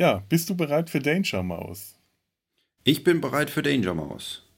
Ja, bist du bereit für Danger Mouse? Ich bin bereit für Danger Mouse.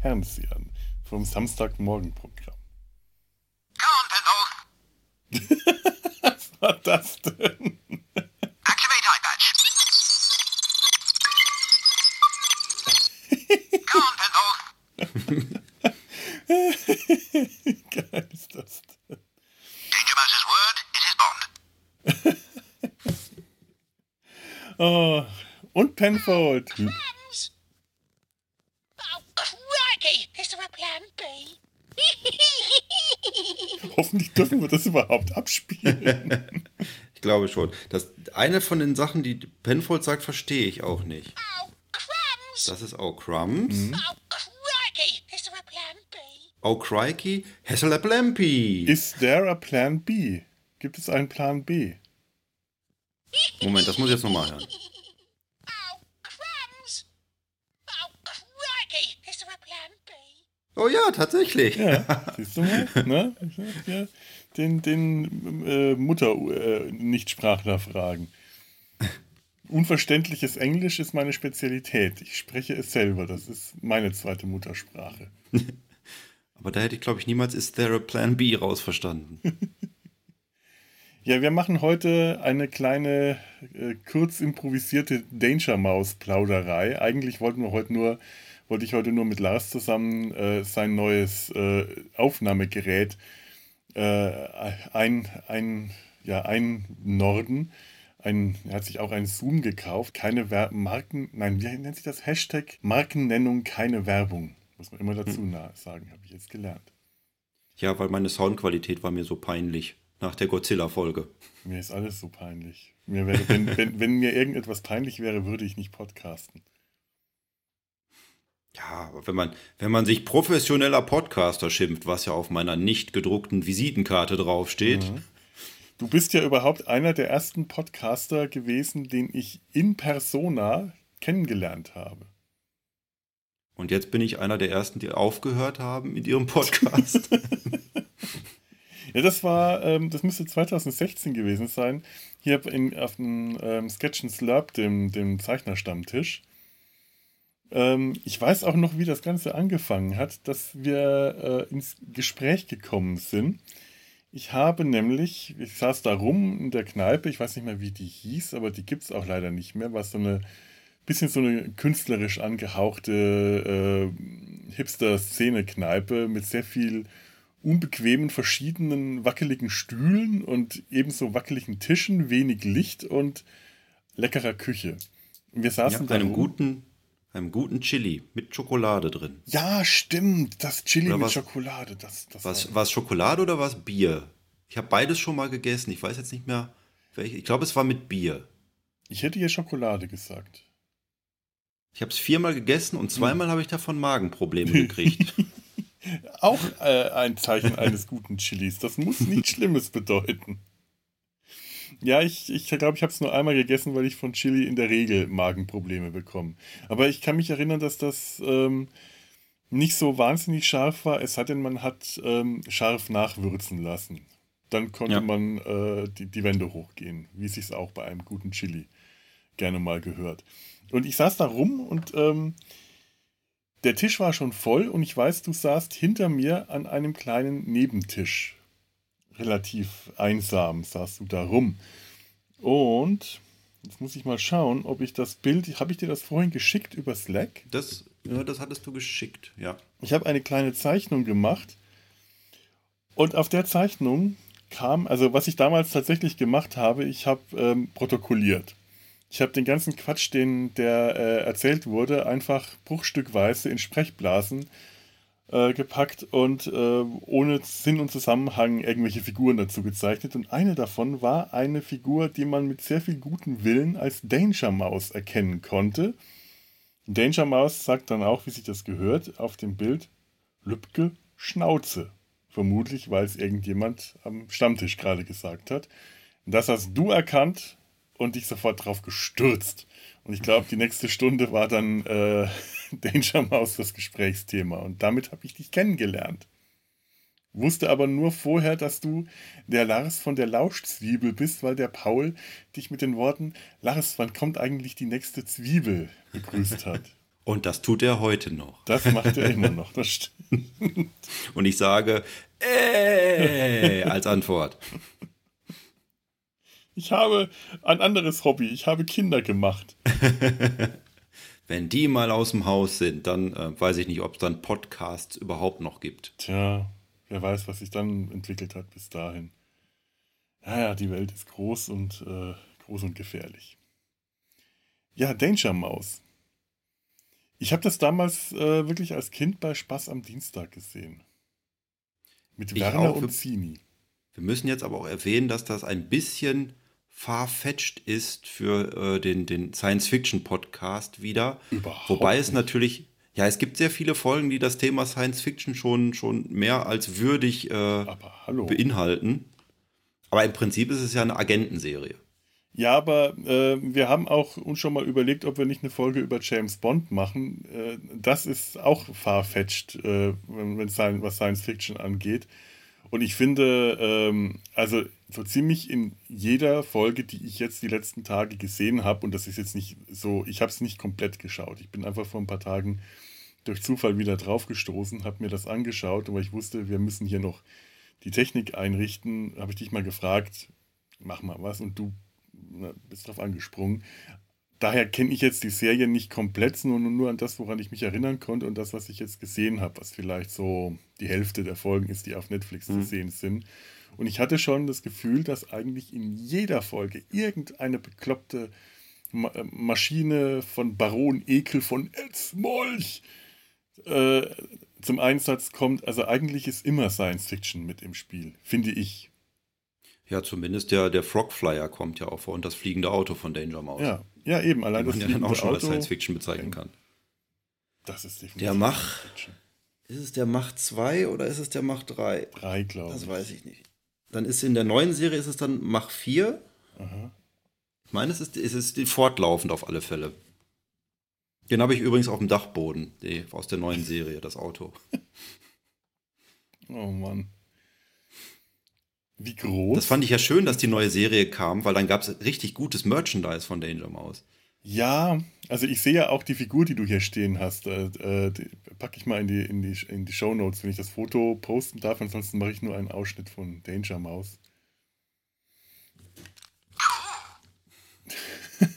Fernsehern vom Samstagmorgenprogramm. Come on, Penfold. Was war das denn? Activate eye patch. Come on, Penfold. Geil ist das denn? Danger Mouse's word is his bond. Oh, und Penfold. Crumbs! Oh, crikey! Is there a plan B? Hoffentlich dürfen überhaupt abspielen. Ich glaube schon. Das, eine von den Sachen, die Penfold sagt, verstehe ich auch nicht. oh, crumbs! Das ist auch Crumbs. Oh, crikey! Is there a plan B? Oh, Crikey. Hesselaplampi. Is there a Plan B? Gibt es einen Plan B? Moment, das muss ich jetzt nochmal hören. Oh, crumbs! Oh, crikey! Is there a plan B? Oh ja, tatsächlich. Ja, siehst du mal? Ne? Ja den den äh, Mutter-Nichtsprachler fragen. Unverständliches Englisch ist meine Spezialität. Ich spreche es selber. Das ist meine zweite Muttersprache. Aber da hätte ich, glaube ich, niemals Is There a Plan B rausverstanden. Ja, wir machen heute eine kleine, äh, kurz improvisierte Danger Maus Plauderei. Eigentlich wollten wir heute nur, wollte ich heute nur mit Lars zusammen äh, sein neues äh, Aufnahmegerät äh, ein, ein, ja, ein Norden. Ein, er hat sich auch ein Zoom gekauft. Keine Wer Marken, nein, wie nennt sich das? Hashtag Markennennung, keine Werbung. Muss man immer dazu nah sagen, habe ich jetzt gelernt. Ja, weil meine Soundqualität war mir so peinlich nach der Godzilla-Folge. Mir ist alles so peinlich. Mir wäre, wenn, wenn, wenn mir irgendetwas peinlich wäre, würde ich nicht podcasten. Ja, aber wenn man, wenn man sich professioneller Podcaster schimpft, was ja auf meiner nicht gedruckten Visitenkarte draufsteht, Du bist ja überhaupt einer der ersten Podcaster gewesen, den ich in persona kennengelernt habe. und jetzt bin ich einer der ersten, die aufgehört haben mit ihrem Podcast. Ja, das war, ähm, das müsste 2016 gewesen sein. Hier in, auf dem ähm, Sketch and Slurp, dem, dem Zeichnerstammtisch. Ähm, ich weiß auch noch, wie das Ganze angefangen hat, dass wir äh, ins Gespräch gekommen sind. Ich habe nämlich, ich saß da rum in der Kneipe, ich weiß nicht mehr, wie die hieß, aber die gibt es auch leider nicht mehr, war so eine bisschen so eine künstlerisch angehauchte äh, Hipster-Szene-Kneipe mit sehr viel unbequemen, verschiedenen, wackeligen Stühlen und ebenso wackeligen Tischen, wenig Licht und leckerer Küche. Und wir ja, saßen da einem guten, einem guten Chili mit Schokolade drin. Ja, stimmt, das Chili mit Schokolade, das, das Was, war- es Schokolade oder war es Bier? Ich habe beides schon mal gegessen. Ich weiß jetzt nicht mehr, welche. Ich glaube, es war mit Bier. Ich hätte hier Schokolade gesagt. Ich habe es viermal gegessen und zweimal habe ich davon Magenprobleme gekriegt. Auch äh, ein Zeichen eines guten Chilis. Das muss nichts Schlimmes bedeuten. Ja, ich ich, glaube, ich habe es nur einmal gegessen, weil ich von Chili in der Regel Magenprobleme bekomme. Aber ich kann mich erinnern, dass das ähm, nicht so wahnsinnig scharf war, es sei denn, man hat ähm, scharf nachwürzen lassen. Dann konnte Ja. man äh, die, die Wände hochgehen, wie es sich auch bei einem guten Chili gerne mal gehört. Und ich saß da rum und ähm, der Tisch war schon voll und ich weiß, du saßt hinter mir an einem kleinen Nebentisch. Relativ einsam saßt du da rum. Und jetzt muss ich mal schauen, ob ich das Bild, habe ich dir das vorhin geschickt über Slack? Das, ja, das hattest du geschickt, ja. Ich habe eine kleine Zeichnung gemacht Und auf der Zeichnung kam, also was ich damals tatsächlich gemacht habe, ich habe ähm, protokolliert. Ich habe den ganzen Quatsch, den der äh, erzählt wurde, einfach bruchstückweise in Sprechblasen äh, gepackt und äh, ohne Sinn und Zusammenhang irgendwelche Figuren dazu gezeichnet. Und eine davon war eine Figur, die man mit sehr viel gutem Willen als Danger Mouse erkennen konnte. Danger Mouse sagt dann auch, wie sich das gehört, auf dem Bild Lübke Schnauze. Vermutlich, weil es irgendjemand am Stammtisch gerade gesagt hat. Das hast du erkannt und dich sofort drauf gestürzt. Und ich glaube, die nächste Stunde war dann äh, Danger Mouse das Gesprächsthema. Und damit habe ich dich kennengelernt. Wusste aber nur vorher, dass du der Lars von der Lauschzwiebel bist, weil der Paul dich mit den Worten Lars, wann kommt eigentlich die nächste Zwiebel begrüßt hat. Und das tut er heute noch. Das macht er immer noch, das stimmt. Und ich sage, äh, als Antwort. Ich habe ein anderes Hobby. Ich habe Kinder gemacht. Wenn die mal aus dem Haus sind, dann äh, weiß ich nicht, ob es dann Podcasts überhaupt noch gibt. Tja, wer weiß, was sich dann entwickelt hat bis dahin. Naja, die Welt ist groß und äh, groß und gefährlich. Ja, Danger Maus. Ich habe das damals äh, wirklich als Kind bei Spaß am Dienstag gesehen. Mit Ich Werner auch. und Zini. Wir müssen jetzt aber auch erwähnen, dass das ein bisschen farfetched ist für äh, den, den Science-Fiction-Podcast wieder. Überhaupt Wobei es nicht. natürlich, ja, es gibt sehr viele Folgen, die das Thema Science-Fiction schon, schon mehr als würdig äh, Aber beinhalten. Aber im Prinzip ist es ja eine Agentenserie. Ja, aber äh, wir haben auch uns schon mal überlegt, ob wir nicht eine Folge über James Bond machen. Äh, das ist auch farfetched, äh, wenn es was Science Fiction angeht. Und ich finde, ähm, also so ziemlich in jeder Folge, die ich jetzt die letzten Tage gesehen habe, und das ist jetzt nicht so, ich habe es nicht komplett geschaut. Ich bin einfach vor ein paar Tagen durch Zufall wieder draufgestoßen, habe mir das angeschaut, aber ich wusste, wir müssen hier noch die Technik einrichten. Habe ich dich mal gefragt, mach mal was und du na, bist drauf angesprungen. Daher kenne ich jetzt die Serie nicht komplett, sondern nur an das, woran ich mich erinnern konnte und das, was ich jetzt gesehen habe, was vielleicht so die Hälfte der Folgen ist, die auf Netflix zu sehen sind. Und ich hatte schon das Gefühl, dass eigentlich in jeder Folge irgendeine bekloppte Ma äh, Maschine von Baron Ekel von Etzmolch äh, zum Einsatz kommt. Also eigentlich ist immer Science Fiction mit im Spiel, finde ich. Ja, zumindest der, der Frogflyer kommt ja auch vor und das fliegende Auto von Danger Mouse. Ja, ja eben. Allein das man ja dann auch schon als Auto, Science-Fiction bezeichnen kann. das ist definitiv Der Mach- Science Fiction. Ist es der Macht 2 oder ist es der Macht 3? Drei, glaube Das ich. weiß ich nicht. Dann ist in der neuen Serie ist es dann Mach 4. Aha. Ich meine, es ist, es ist fortlaufend auf alle Fälle. Den habe ich übrigens auf dem Dachboden, die, aus der neuen Serie, das Auto. Oh Mann. Wie groß? Das fand ich ja schön, dass die neue Serie kam, weil dann gab es richtig gutes Merchandise von Danger Mouse. Ja, also ich sehe ja auch die Figur, die du hier stehen hast. Äh, äh, packe ich mal in die, in die, in die Show Notes, wenn ich das Foto posten darf. Ansonsten mache ich nur einen Ausschnitt von Danger Mouse.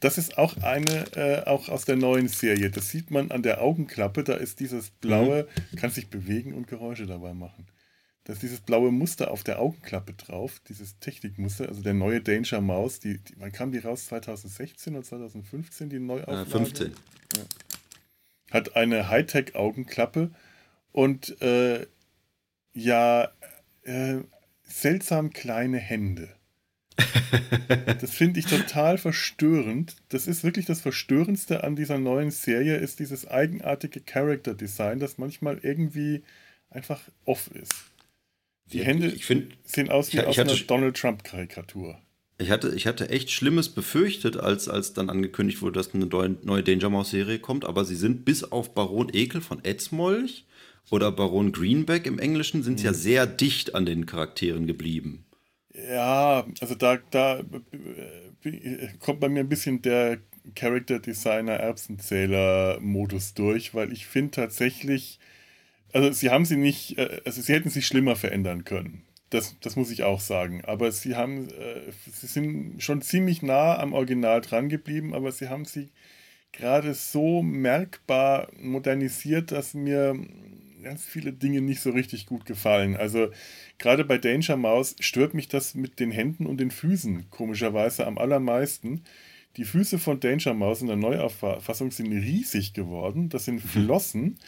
Das ist auch eine, äh, auch aus der neuen Serie. Das sieht man an der Augenklappe. Da ist dieses blaue, kann sich bewegen und Geräusche dabei machen. Da ist dieses blaue Muster auf der Augenklappe drauf, dieses Technikmuster, also der neue Danger Mouse. Die, die, wann kam die raus? 2016 oder 2015, die Äh, Neuauflage? 15. Hat eine Hightech-Augenklappe und äh, ja, äh, seltsam kleine Hände. Das finde ich total verstörend. Das ist wirklich das Verstörendste an dieser neuen Serie, ist dieses eigenartige Character Design, das manchmal irgendwie einfach off ist. Die Hände ich find- sehen aus wie ich- ich aus einer hatte- Donald Trump-Karikatur. Ich hatte, ich hatte echt Schlimmes befürchtet, als, als dann angekündigt wurde, dass eine neue, Danger Mouse-Serie kommt, aber sie sind bis auf Baron Ekel von Etzmolch oder Baron Greenback im Englischen sind sie ja sehr dicht an den Charakteren geblieben. Ja, also da, da äh, kommt bei mir ein bisschen der Character Designer Erbsenzähler Modus durch, weil ich finde tatsächlich, also sie haben sie nicht, äh, also sie hätten sich schlimmer verändern können. Das, das muss ich auch sagen. Aber sie haben, äh, sie sind schon ziemlich nah am Original dran geblieben, aber sie haben sie gerade so merkbar modernisiert, dass mir ganz viele Dinge nicht so richtig gut gefallen. Also gerade bei Danger Mouse stört mich das mit den Händen und den Füßen komischerweise am allermeisten. Die Füße von Danger Mouse in der Neuauffassung sind riesig geworden. Das sind Flossen,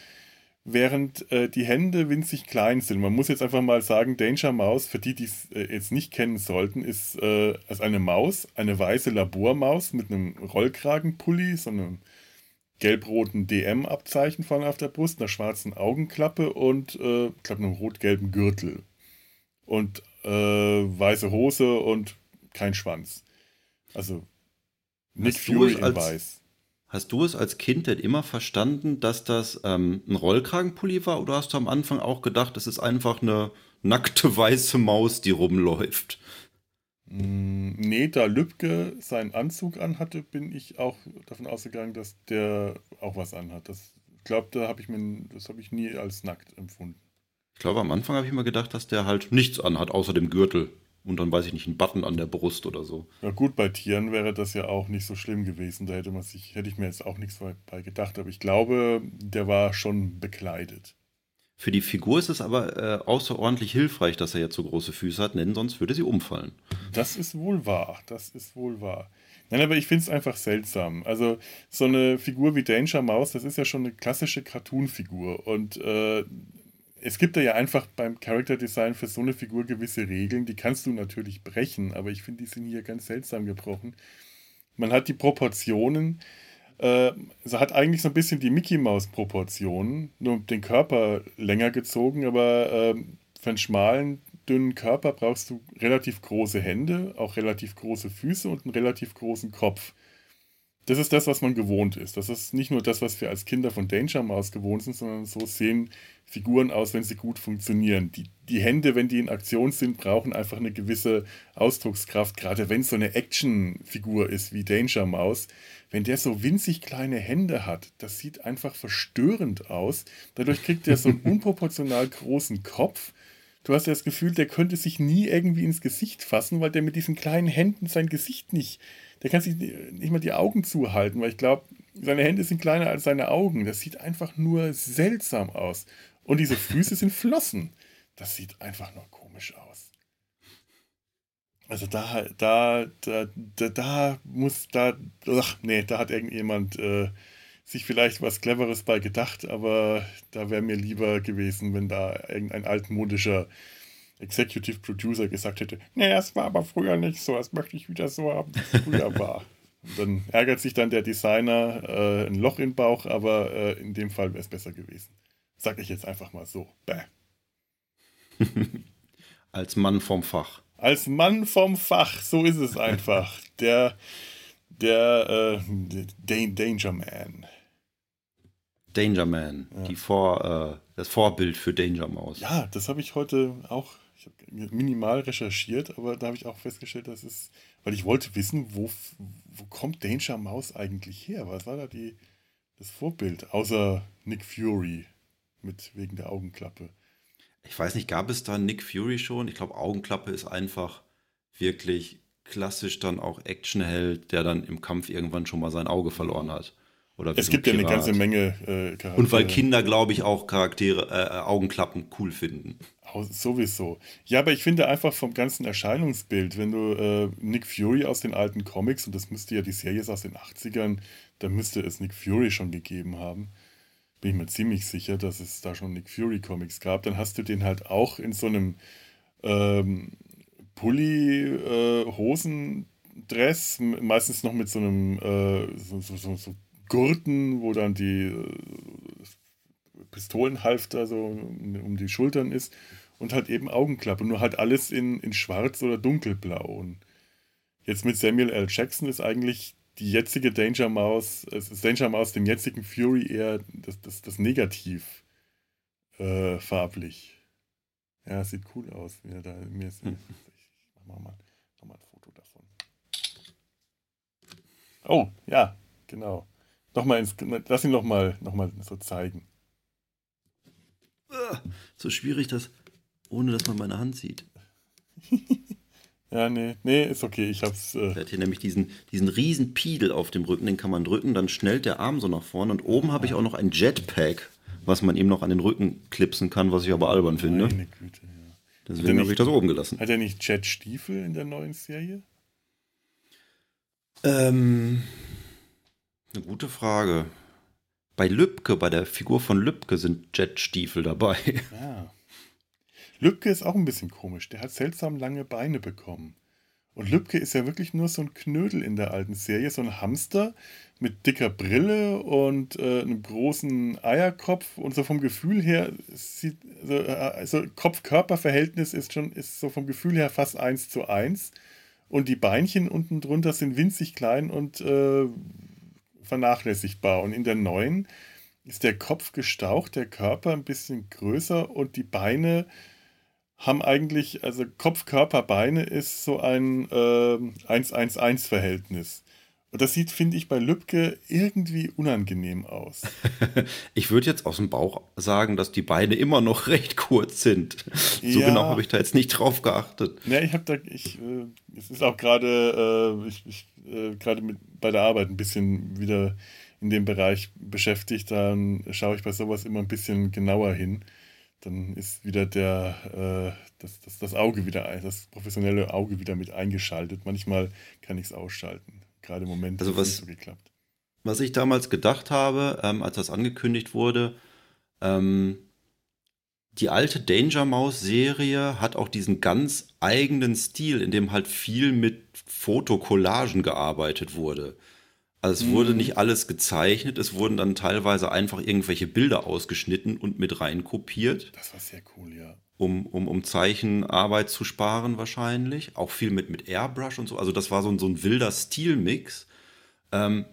während äh, die Hände winzig klein sind. Man muss jetzt einfach mal sagen, Danger Mouse, für die, die es äh, jetzt nicht kennen sollten, ist äh, als eine Maus, eine weiße Labormaus mit einem Rollkragenpulli, so einem gelb-roten DM-Abzeichen vorne auf der Brust, einer schwarzen Augenklappe und, äh, ich glaube, einem rot-gelben Gürtel. Und äh, weiße Hose und kein Schwanz. Also Nick du Fury in weiß. Hast du es als Kind denn immer verstanden, dass das ähm, ein Rollkragenpulli war? Oder hast du am Anfang auch gedacht, es ist einfach eine nackte weiße Maus, die rumläuft? Mm, Nee, da Lübcke seinen Anzug anhatte, bin ich auch davon ausgegangen, dass der auch was anhat. Das, ich glaube, da habe ich mir, das habe ich nie als nackt empfunden. Ich glaube, am Anfang habe ich immer gedacht, dass der halt nichts anhat, außer dem Gürtel. Und dann weiß ich nicht, einen Button an der Brust oder so. Ja gut, bei Tieren wäre das ja auch nicht so schlimm gewesen. Da hätte man sich, hätte ich mir jetzt auch nichts bei gedacht. Aber ich glaube, der war schon bekleidet. Für die Figur ist es aber äh, außerordentlich hilfreich, dass er jetzt so große Füße hat, denn sonst würde sie umfallen. Das ist wohl wahr. Das ist wohl wahr. Nein, aber ich finde es einfach seltsam. Also, so eine Figur wie Danger Mouse, das ist ja schon eine klassische Cartoon-Figur. Und äh, es gibt da ja einfach beim Character Design für so eine Figur gewisse Regeln, die kannst du natürlich brechen, aber ich finde, die sind hier ganz seltsam gebrochen. Man hat die Proportionen, äh, sie hat eigentlich so ein bisschen die Mickey Mouse Proportionen, nur den Körper länger gezogen, aber ähm, für einen schmalen, dünnen Körper brauchst du relativ große Hände, auch relativ große Füße und einen relativ großen Kopf. Das ist das, was man gewohnt ist. Das ist nicht nur das, was wir als Kinder von Danger Mouse gewohnt sind, sondern so sehen Figuren aus, wenn sie gut funktionieren. Die, die Hände, wenn die in Aktion sind, brauchen einfach eine gewisse Ausdruckskraft, gerade wenn es so eine Actionfigur ist wie Danger Mouse. Wenn der so winzig kleine Hände hat, das sieht einfach verstörend aus. Dadurch kriegt er so einen unproportional großen Kopf. Du hast ja das Gefühl, der könnte sich nie irgendwie ins Gesicht fassen, weil der mit diesen kleinen Händen sein Gesicht nicht, der kann sich nicht mal die Augen zuhalten, weil ich glaube, seine Hände sind kleiner als seine Augen. Das sieht einfach nur seltsam aus. Und diese Füße sind Flossen. Das sieht einfach nur komisch aus. Also da, da, da, da, da muss, da, ach nee, da hat irgendjemand äh, sich vielleicht was Cleveres bei gedacht, aber da wäre mir lieber gewesen, wenn da irgendein altmodischer Executive Producer gesagt hätte, nee, das war aber früher nicht so, das möchte ich wieder so haben, wie es früher war. Und dann ärgert sich dann der Designer äh, ein Loch im Bauch, aber äh, in dem Fall wäre es besser gewesen. Sag ich jetzt einfach mal so. Bäh. Als Mann vom Fach. Als Mann vom Fach, so ist es einfach. Der, der, äh, Dan- Danger Man. Danger Man, die Vor, äh, das Vorbild für Danger Mouse. Ja, das habe ich heute auch minimal recherchiert, aber da habe ich auch festgestellt, dass es, weil ich wollte wissen, wo, wo kommt Danger Mouse eigentlich her? Was war da die, das Vorbild? Außer Nick Fury mit wegen der Augenklappe. Ich weiß nicht, gab es da Nick Fury schon? Ich glaube, Augenklappe ist einfach wirklich klassisch dann auch Actionheld, der dann im Kampf irgendwann schon mal sein Auge verloren hat. Oder Es gibt ja eine ganze Menge äh, Charaktere. Und weil Kinder, glaube ich, auch Charaktere, äh, Augenklappen cool finden. Sowieso. Ja, aber ich finde einfach vom ganzen Erscheinungsbild, wenn du äh, Nick Fury aus den alten Comics, und das müsste ja die Serie ist aus den 80ern, da müsste es Nick Fury schon gegeben haben. Bin ich mir ziemlich sicher, dass es da schon Nick Fury Comics gab. Dann hast du den halt auch in so einem ähm, Pulli, äh, meistens noch mit so einem äh, so, so, so Gurten, wo dann die äh, Pistolenhalfter so um, die Schultern ist und halt eben Augenklappe, nur halt alles in, in schwarz oder dunkelblau. Und jetzt mit Samuel L. Jackson ist eigentlich die jetzige Danger Mouse, es ist Danger Mouse dem jetzigen Fury eher das, das, das Negativ äh, farblich. Ja, sieht cool aus. Er da, mir ist, ich mach mal, mal ein Foto davon. Oh, ja, genau. Nochmal ins, lass ihn nochmal noch mal so zeigen. So schwierig, das, ohne dass man meine Hand sieht. Ja, nee, nee, ist okay. Ich hab's. Äh, Er hat hier nämlich diesen, diesen riesen Piedel auf dem Rücken, den kann man drücken, dann schnellt der Arm so nach vorne und oben habe ich auch noch ein Jetpack, was man ihm noch an den Rücken klipsen kann, was ich aber albern finde. Meine Güte, ja. Deswegen habe ich das oben gelassen. Hat er nicht Jet Stiefel in der neuen Serie? Ähm, eine gute Frage. Bei Lübcke, bei der Figur von Lübcke sind Jetstiefel dabei. Ja. Lübcke ist auch ein bisschen komisch. Der hat seltsam lange Beine bekommen. Und Lübcke ist ja wirklich nur so ein Knödel in der alten Serie, so ein Hamster mit dicker Brille und äh, einem großen Eierkopf und so vom Gefühl her sieht also, also Kopf-Körper-Verhältnis ist schon ist so vom Gefühl her fast eins zu eins und die Beinchen unten drunter sind winzig klein und äh, vernachlässigbar und in der neuen ist der Kopf gestaucht, der Körper ein bisschen größer und die Beine haben eigentlich, also Kopf, Körper, Beine ist so ein ähm, 1-1-1-Verhältnis. Und das sieht, finde ich, bei Lübcke irgendwie unangenehm aus. Ich würde jetzt aus dem Bauch sagen, dass die Beine immer noch recht kurz sind. So Ja. genau habe ich da jetzt nicht drauf geachtet. Ja, ich habe da, ich, äh, es ist auch gerade, äh, ich, ich äh, gerade mit bei der Arbeit ein bisschen wieder in dem Bereich beschäftigt. Dann schaue ich bei sowas immer ein bisschen genauer hin. Dann ist wieder der, äh, das, das, das Auge wieder, das professionelle Auge wieder mit eingeschaltet. Manchmal kann ich es ausschalten. Gerade im Moment Also was- nicht so geklappt. Was ich damals gedacht habe, ähm, als das angekündigt wurde, ähm, die alte Danger Mouse Serie hat auch diesen ganz eigenen Stil, in dem halt viel mit Fotokollagen gearbeitet wurde. Also es wurde nicht alles gezeichnet, es wurden dann teilweise einfach irgendwelche Bilder ausgeschnitten und mit rein kopiert, Das war sehr cool, ja. Um, um, um Zeichenarbeit zu sparen wahrscheinlich. Auch viel mit, mit Airbrush und so. Also das war so ein, so ein wilder Stilmix. Ähm,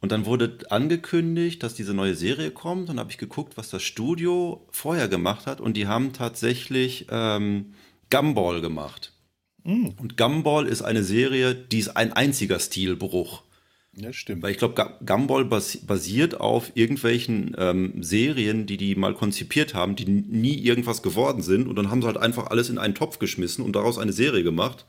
und dann wurde angekündigt, dass diese neue Serie kommt. Und habe ich geguckt, was das Studio vorher gemacht hat. Und die haben tatsächlich ähm, Gumball gemacht. Und Gumball ist eine Serie, die ist ein einziger Stilbruch. Ja, stimmt. Weil ich glaube, Gu- Gumball bas basiert auf irgendwelchen ähm, Serien, die die mal konzipiert haben, die nie irgendwas geworden sind. Und dann haben sie halt einfach alles in einen Topf geschmissen und daraus eine Serie gemacht,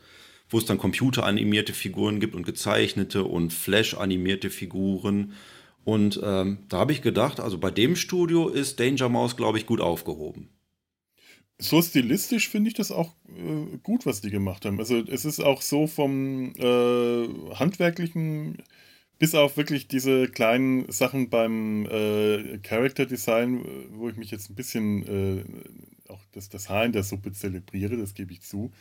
wo es dann computeranimierte Figuren gibt und gezeichnete und Flash-animierte Figuren. Und ähm, da habe ich gedacht, also bei dem Studio ist Danger Mouse, glaube ich, gut aufgehoben. so stilistisch finde ich das auch äh, gut, was die gemacht haben. Also es ist auch so vom äh, handwerklichen bis auf wirklich diese kleinen Sachen beim äh, Character Design, wo ich mich jetzt ein bisschen äh, auch das, das Haar in der Suppe zelebriere, das gebe ich zu.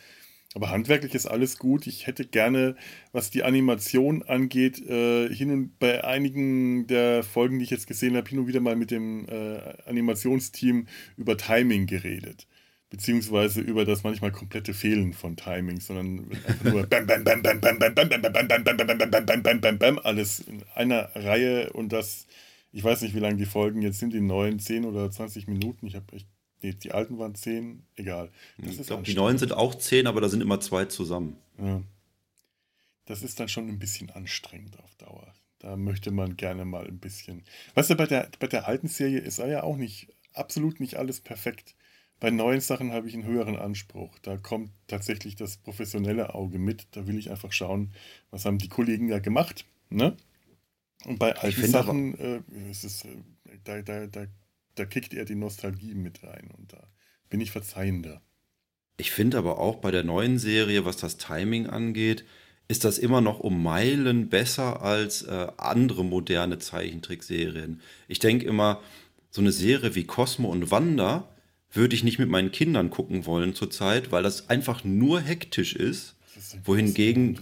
Aber handwerklich ist alles gut. Ich hätte gerne, was die Animation angeht, äh, hin und bei einigen der Folgen, die ich jetzt gesehen habe, hin und wieder mal mit dem äh, Animationsteam über Timing geredet. Beziehungsweise über das manchmal komplette Fehlen von Timing, sondern einfach nur bam, bam, bam, bam, bam, bam, bam, bam, bam, bam, bam, bam, bam, bam, bam, bam, bam, bam, alles in einer Reihe und das, ich weiß nicht, wie lang die Folgen jetzt sind, die neuen 10 oder 20 Minuten. Ich habe echt, nee, die alten waren 10, egal. Das Ich glaube, die neuen sind auch zehn, aber da sind immer zwei zusammen. Ja. Das ist dann schon ein bisschen anstrengend auf Dauer. Da möchte man gerne mal ein bisschen. Weißt du, bei der, bei der alten Serie ist ja auch nicht, absolut nicht alles perfekt. Bei neuen Sachen habe ich einen höheren Anspruch. Da kommt tatsächlich das professionelle Auge mit. Da will ich einfach schauen, was haben die Kollegen da gemacht. Ne? Und bei alten finde aber- Sachen, äh, es ist, äh, da, da, da, da kickt eher die Nostalgie mit rein. Und da bin ich verzeihender. Ich finde aber auch bei der neuen Serie, was das Timing angeht, ist das immer noch um Meilen besser als äh, andere moderne Zeichentrickserien. Ich denke immer, so eine Serie wie Cosmo und Wanda würde ich nicht mit meinen Kindern gucken wollen zurzeit, weil das einfach nur hektisch ist. Ist Wohingegen-.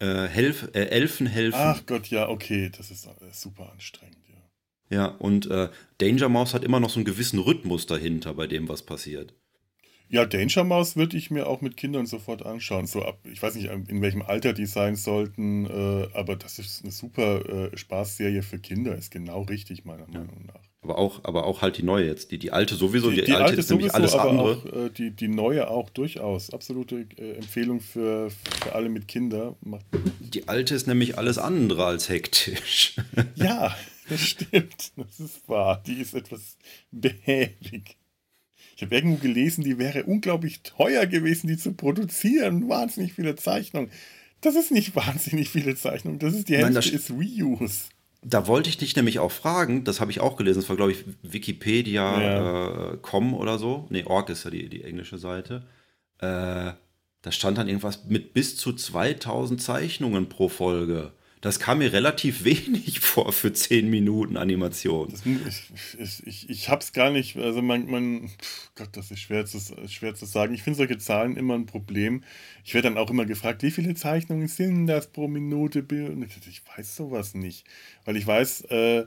Äh, Helf, äh, Elfen helfen. Ach Gott, ja, okay, das ist äh, super anstrengend, ja. Ja, und äh, Danger Mouse hat immer noch so einen gewissen Rhythmus dahinter bei dem, was passiert. Ja, Danger Mouse würde ich mir auch mit Kindern sofort anschauen. So ab, ich weiß nicht, in welchem Alter die sein sollten, äh, aber das ist eine super äh, Spaßserie für Kinder, ist genau richtig, meiner Meinung nach. Aber auch, aber auch halt die neue jetzt. Die, die alte sowieso, die, die alte, alte ist nämlich sowieso, alles aber andere. auch äh, die, die neue auch durchaus. Absolute äh, Empfehlung für, für alle mit Kindern. Macht, Die alte ist nämlich alles andere als hektisch. ja, das stimmt. Das ist wahr. Die ist etwas behäbig. Ich habe irgendwo gelesen, die wäre unglaublich teuer gewesen, die zu produzieren. Wahnsinnig viele Zeichnungen. Das ist nicht wahnsinnig viele Zeichnungen. Das ist die Nein, Hälfte das- ist Reuse. Da wollte ich dich nämlich auch fragen, das habe ich auch gelesen, das war, glaube ich, Wikipedia.com Ja. äh, oder so. Nee, Org ist ja die, die englische Seite. Äh, da stand dann irgendwas mit bis zu 2000 Zeichnungen pro Folge. Das kam mir relativ wenig vor für 10 Minuten Animation. Das, ich ich, ich, ich hab's gar nicht, also man, man Gott, das ist schwer zu, schwer zu sagen. Ich finde solche Zahlen immer ein Problem. Ich werde dann auch immer gefragt, wie viele Zeichnungen sind das pro Minute? Ich weiß sowas nicht. Weil ich weiß, äh,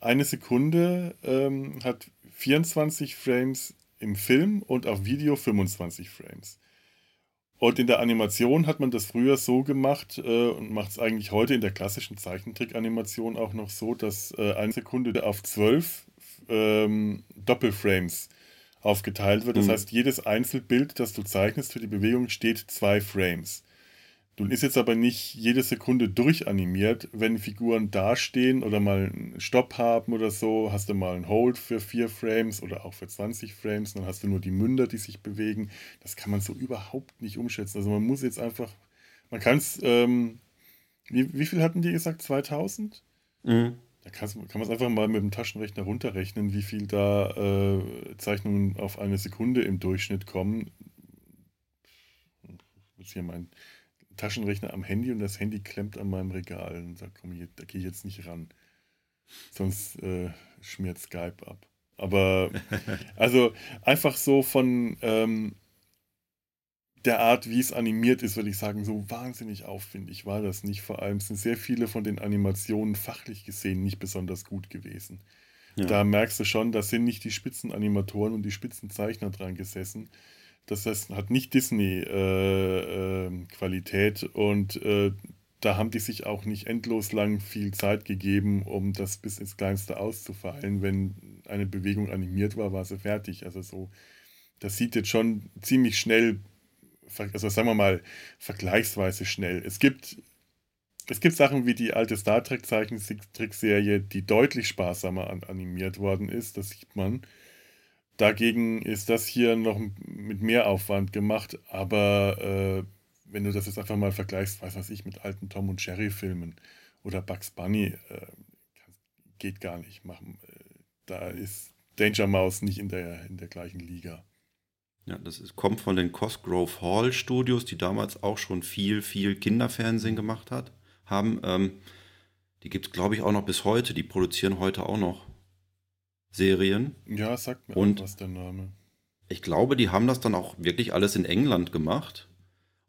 eine Sekunde ähm, hat 24 Frames im Film und auf Video 25 Frames. Und in der Animation hat man das früher so gemacht äh, und macht es eigentlich heute in der klassischen Zeichentrick-Animation auch noch so, dass äh, eine Sekunde auf zwölf ähm, Doppelframes aufgeteilt wird. Das heißt, jedes Einzelbild, das du zeichnest für die Bewegung, steht zwei Frames. Nun ist jetzt aber nicht jede Sekunde durchanimiert. Wenn Figuren dastehen oder mal einen Stopp haben oder so, hast du mal einen Hold für vier Frames oder auch für 20 Frames. Dann hast du nur die Münder, die sich bewegen. Das kann man so überhaupt nicht umschätzen. Also man muss jetzt einfach, man kann es, ähm, wie, wie viel hatten die gesagt? 2000? Mhm. Da kann man es einfach mal mit dem Taschenrechner runterrechnen, wie viel da äh, Zeichnungen auf eine Sekunde im Durchschnitt kommen. Jetzt hier mein Taschenrechner am Handy und das Handy klemmt an meinem Regal. Und da, komm ich, da gehe ich jetzt nicht ran. Sonst äh, schmiert Skype ab. Aber also einfach so von ähm, der Art, wie es animiert ist, würde ich sagen, so wahnsinnig aufwendig war das nicht. Vor allem sind sehr viele von den Animationen fachlich gesehen nicht besonders gut gewesen. Ja. Da merkst du schon, da sind nicht die Spitzenanimatoren und die Spitzenzeichner dran gesessen. Das heißt, hat nicht Disney-Qualität und äh, da haben die sich auch nicht endlos lang viel Zeit gegeben, um das bis ins Kleinste auszufeilen. Wenn eine Bewegung animiert war, war sie fertig. Also so, das sieht jetzt schon ziemlich schnell, also sagen wir mal, vergleichsweise schnell. Es gibt, es gibt Sachen wie die alte Star Trek Zeichentrickserie, die deutlich sparsamer an, animiert worden ist, das sieht man. Dagegen ist das hier noch mit mehr Aufwand gemacht, aber äh, wenn du das jetzt einfach mal vergleichst, weiß was ich, mit alten Tom und Jerry Filmen oder Bugs Bunny, äh, geht gar nicht. Machen, äh, da ist Danger Mouse nicht in der, in der gleichen Liga. Ja, das ist, kommt von den Cosgrove Hall Studios, die damals auch schon viel, viel Kinderfernsehen gemacht hat, haben. Ähm, die gibt es, glaube ich, auch noch bis heute. Die produzieren heute auch noch Serien. Ja, sagt mir Und- was der Name. Ich glaube, die haben das dann auch wirklich alles in England gemacht.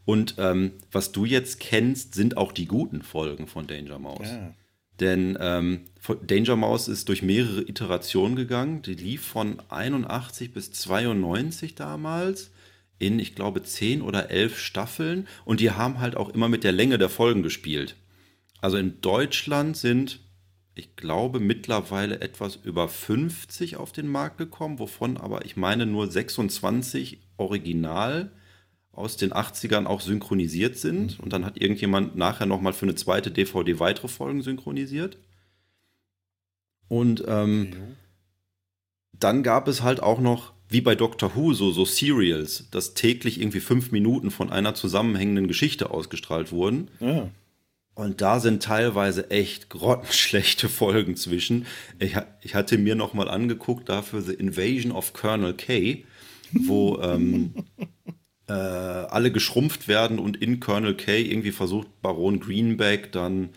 Und ähm, was du jetzt kennst, sind auch die guten Folgen von Danger Mouse. Ja. Denn ähm, Danger Mouse ist durch mehrere Iterationen gegangen. Die lief von 81 bis 92 damals in, ich glaube, 10 oder 11 Staffeln. Und die haben halt auch immer mit der Länge der Folgen gespielt. Also in Deutschland sind, ich glaube, mittlerweile etwas über 50 auf den Markt gekommen, wovon aber, ich meine, nur 26 original aus den 80ern auch synchronisiert sind. Und dann hat irgendjemand nachher nochmal für eine zweite DVD weitere Folgen synchronisiert. Und ähm, Jo. dann gab es halt auch noch, wie bei Doctor Who, so, so Serials, dass täglich irgendwie fünf Minuten von einer zusammenhängenden Geschichte ausgestrahlt wurden. Ja. Und da sind teilweise echt grottenschlechte Folgen zwischen. Ich, ich hatte mir noch mal angeguckt dafür The Invasion of Colonel K, wo ähm, äh, alle geschrumpft werden und in Colonel K irgendwie versucht Baron Greenback dann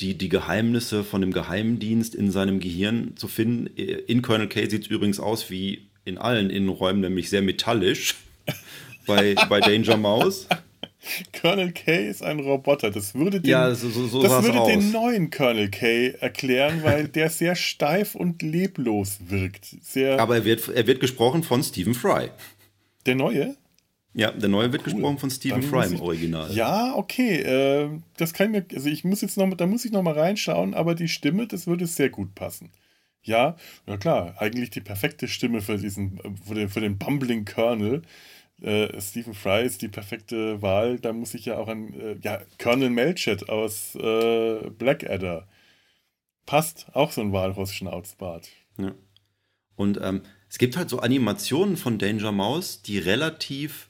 die, die Geheimnisse von dem Geheimdienst in seinem Gehirn zu finden. In Colonel K sieht es übrigens aus wie in allen Innenräumen, nämlich sehr metallisch bei, bei Danger Mouse. Colonel K ist ein Roboter. Das würde den, Ja, so, so, das würde aus. den neuen Colonel K erklären, weil der sehr steif und leblos wirkt. Sehr, Aber er wird, er wird gesprochen von Stephen Fry. der neue? Ja, der neue wird gesprochen von Stephen Fry im ich- Original. Ja, okay. Äh, das kann mir, also ich muss jetzt noch, da muss ich noch mal reinschauen, aber die Stimme, das würde sehr gut passen. Ja, ja klar, eigentlich die perfekte Stimme für diesen, äh, für den, für den Bumbling Colonel. Äh, Stephen Fry ist die perfekte Wahl. Da muss ich ja auch an, äh, ja, Colonel Melchett aus äh, Blackadder. Passt, auch so ein Walross-Schnauzbart. Ja. Und ähm, es gibt halt so Animationen von Danger Mouse, die relativ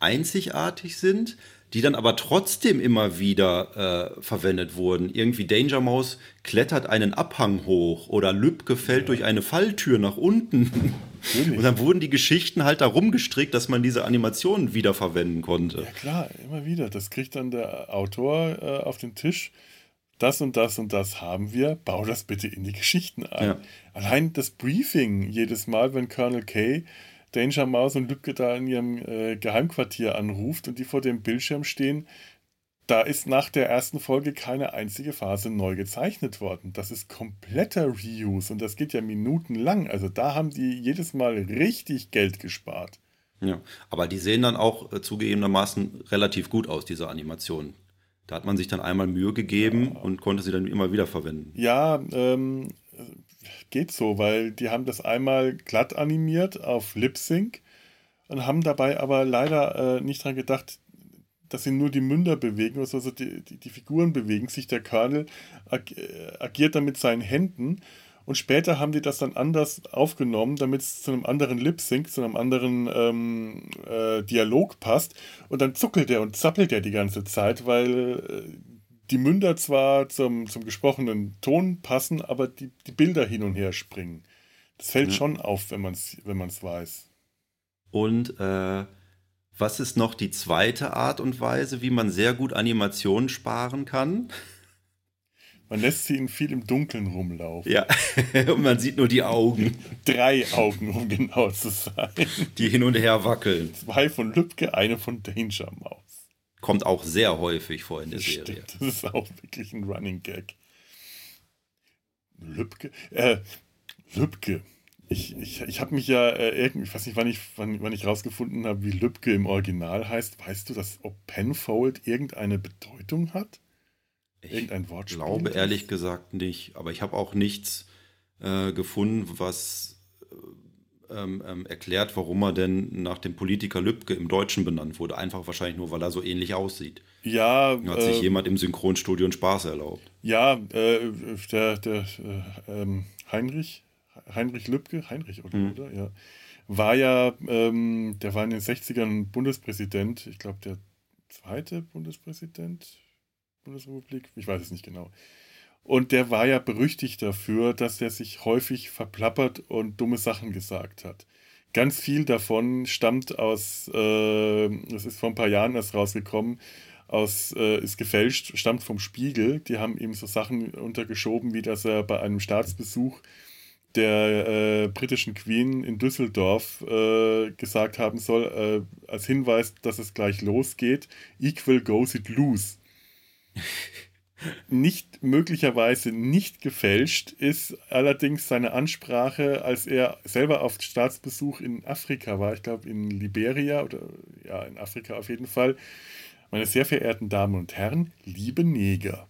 einzigartig sind, die dann aber trotzdem immer wieder äh, verwendet wurden. Irgendwie Danger Mouse klettert einen Abhang hoch oder Lübke fällt durch eine Falltür nach unten. Und dann wurden die Geschichten halt darum gestrickt, dass man diese Animationen wiederverwenden konnte. Ja klar, immer wieder. Das kriegt dann der Autor äh, auf den Tisch. Das und das und das haben wir. Bau das bitte in die Geschichten ein. Ja. Allein das Briefing jedes Mal, wenn Colonel K Danger Mouse und Lübke da in ihrem äh, Geheimquartier anruft und die vor dem Bildschirm stehen, da ist nach der ersten Folge keine einzige Phase neu gezeichnet worden. Das ist kompletter Reuse und das geht ja minutenlang. Also da haben die jedes Mal richtig Geld gespart. Ja, aber die sehen dann auch äh, zugegebenermaßen relativ gut aus, diese Animationen. Da hat man sich dann einmal Mühe gegeben und konnte sie dann immer wieder verwenden. Ja, ähm, geht so, weil die haben das einmal glatt animiert auf Lip Sync und haben dabei aber leider äh, nicht dran gedacht, dass sie nur die Münder bewegen, also die, die, die Figuren bewegen sich. Der Colonel ag äh, agiert dann mit seinen Händen und später haben die das dann anders aufgenommen, damit es zu einem anderen Lip Sync, zu einem anderen ähm, äh, Dialog passt. Und dann zuckelt er und zappelt er die ganze Zeit, weil äh, die Münder zwar zum, zum gesprochenen Ton passen, aber die, die Bilder hin und her springen. Das fällt Ja. schon auf, wenn man es wenn man's weiß. Und äh, was ist noch die zweite Art und Weise, wie man sehr gut Animationen sparen kann? Man lässt sie in viel im Dunkeln rumlaufen. Ja, und man sieht nur die Augen, Drei Augen, um genau zu sein. die hin und her wackeln. Zwei von Lübcke, eine von Danger Mouse. Kommt auch sehr häufig vor in der Das Serie. stimmt, das ist auch wirklich ein Running Gag. Lübcke? Äh, Lübcke. Ich, ich, ich habe mich ja äh, irgendwie, ich weiß nicht, wann ich, wann, wann ich rausgefunden habe, wie Lübcke im Original heißt. Weißt du, dass ob Penfold irgendeine Bedeutung hat? Ich Irgendein Wortspiel? glaube ehrlich gesagt nicht, aber ich habe auch nichts äh, gefunden, was äh, ähm, ähm, erklärt, warum er denn nach dem Politiker Lübcke im Deutschen benannt wurde. Einfach wahrscheinlich nur, weil er so ähnlich aussieht. Ja, Da hat sich äh, jemand im Synchronstudio einen Spaß erlaubt. ja, äh, der, der äh, ähm, Heinrich, Heinrich Lübcke, Heinrich oder, Mhm. oder? Ja. War ja, ähm, der war in den 60ern Bundespräsident, ich glaube der zweite Bundespräsident Bundesrepublik, ich weiß es nicht genau. Und der war ja berüchtigt dafür, dass er sich häufig verplappert und dumme Sachen gesagt hat. Ganz viel davon stammt aus, äh, das ist vor ein paar Jahren erst rausgekommen, aus, äh, ist gefälscht, stammt vom Spiegel. Die haben ihm so Sachen untergeschoben, wie dass er bei einem Staatsbesuch der äh, britischen Queen in Düsseldorf äh, gesagt haben soll, äh, als Hinweis, dass es gleich losgeht, equal goes it loose. Nicht möglicherweise nicht gefälscht ist allerdings seine Ansprache, als er selber auf Staatsbesuch in Afrika war, ich glaube in Liberia oder ja, in Afrika auf jeden Fall. Meine sehr verehrten Damen und Herren, liebe Neger.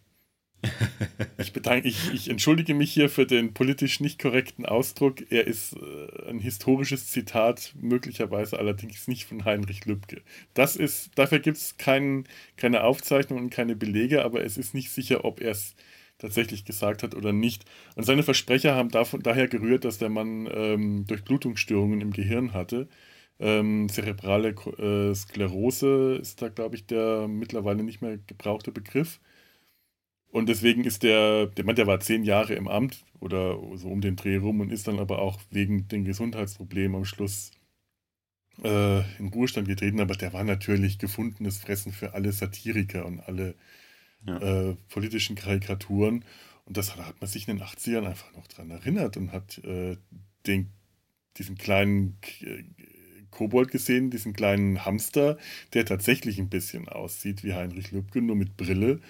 Ich, bedanke, ich, ich entschuldige mich hier für den politisch nicht korrekten Ausdruck. Er ist äh, ein historisches Zitat, möglicherweise allerdings nicht von Heinrich Lübcke. Das ist, dafür gibt es kein, keine Aufzeichnung und keine Belege, aber es ist nicht sicher, ob er es tatsächlich gesagt hat oder nicht. Und seine Versprecher haben davon, daher gerührt, dass der Mann ähm, Durchblutungsstörungen im Gehirn hatte. Ähm, zerebrale äh, Sklerose ist da, glaube ich, der mittlerweile nicht mehr gebrauchte Begriff. Und deswegen ist der, der Mann, der war zehn Jahre im Amt oder so um den Dreh rum und ist dann aber auch wegen den Gesundheitsproblemen am Schluss äh, in Ruhestand getreten. Aber der war natürlich gefundenes Fressen für alle Satiriker und alle Ja. äh, politischen Karikaturen. Und das hat, hat man sich in den 80ern einfach noch dran erinnert und hat äh, den, diesen kleinen K- Kobold gesehen, diesen kleinen Hamster, der tatsächlich ein bisschen aussieht wie Heinrich Lübke, nur mit Brille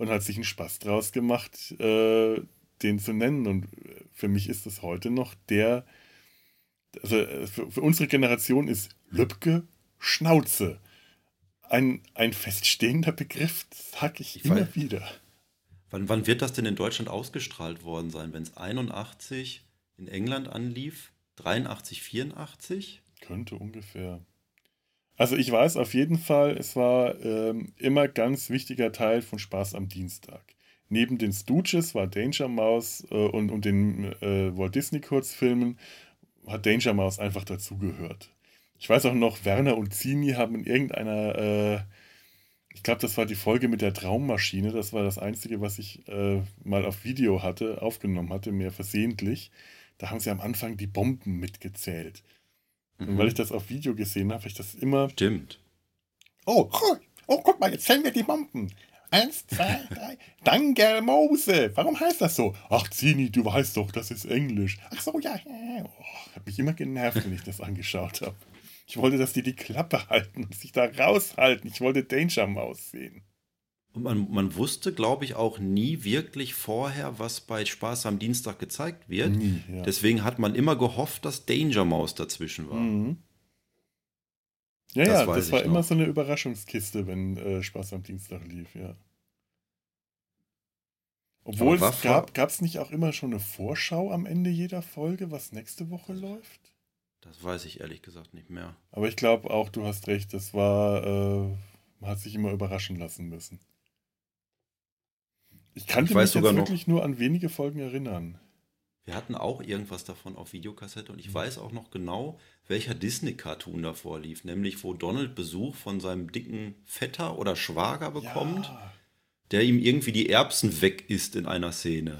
und hat sich einen Spaß draus gemacht, äh, den zu nennen. Und für mich ist das heute noch der, also äh, für, für unsere Generation ist Lübke Schnauze ein, ein feststehender Begriff, sage ich, immer weiß- wieder. Wann, wann wird das denn in Deutschland ausgestrahlt worden sein, wenn es 81 in England anlief? 83, 84? Könnte ungefähr. Also ich weiß auf jeden Fall, es war ähm, immer ganz wichtiger Teil von Spaß am Dienstag. Neben den Stooges war Danger Mouse äh, und, und den äh, Walt Disney Kurzfilmen hat Danger Mouse einfach dazugehört. Ich weiß auch noch, Werner und Zini haben in irgendeiner äh, Ich glaube, das war die Folge mit der Traummaschine. Das war das Einzige, was ich äh, mal auf Video hatte, aufgenommen hatte, mehr versehentlich. Da haben sie am Anfang die Bomben mitgezählt. Und weil ich das auf Video gesehen habe, habe ich das immer. Stimmt. Oh, oh, oh, guck mal, jetzt zählen wir die Bomben. Eins, zwei, drei. Danke, Mose. Warum heißt das so? Ach, Zini, du weißt doch, das ist Englisch. Ach so, ja. ja. Oh, hat mich immer genervt, wenn ich das angeschaut habe. Ich wollte, dass die die Klappe halten und sich da raushalten. Ich wollte Danger Mouse sehen. Und man, man wusste, glaube ich, auch nie wirklich vorher, was bei Spaß am Dienstag gezeigt wird. Nie, ja. Deswegen hat man immer gehofft, dass Danger Mouse dazwischen war. Mhm. Ja, Das ja, das war immer noch. so eine Überraschungskiste, wenn äh, Spaß am Dienstag lief, ja. Obwohl Aber es gab, gab es nicht auch immer schon eine Vorschau am Ende jeder Folge, was nächste Woche läuft? Das weiß ich ehrlich gesagt nicht mehr. Aber ich glaube auch, du hast recht, das war, äh, man hat sich immer überraschen lassen müssen. Ich kann Ich mich jetzt sogar noch- wirklich nur an wenige Folgen erinnern. Wir hatten auch irgendwas davon auf Videokassette und ich weiß auch noch genau, welcher Disney-Cartoon davor lief. Nämlich, wo Donald Besuch von seinem dicken Vetter oder Schwager bekommt, Ja. der ihm irgendwie die Erbsen weg isst in einer Szene.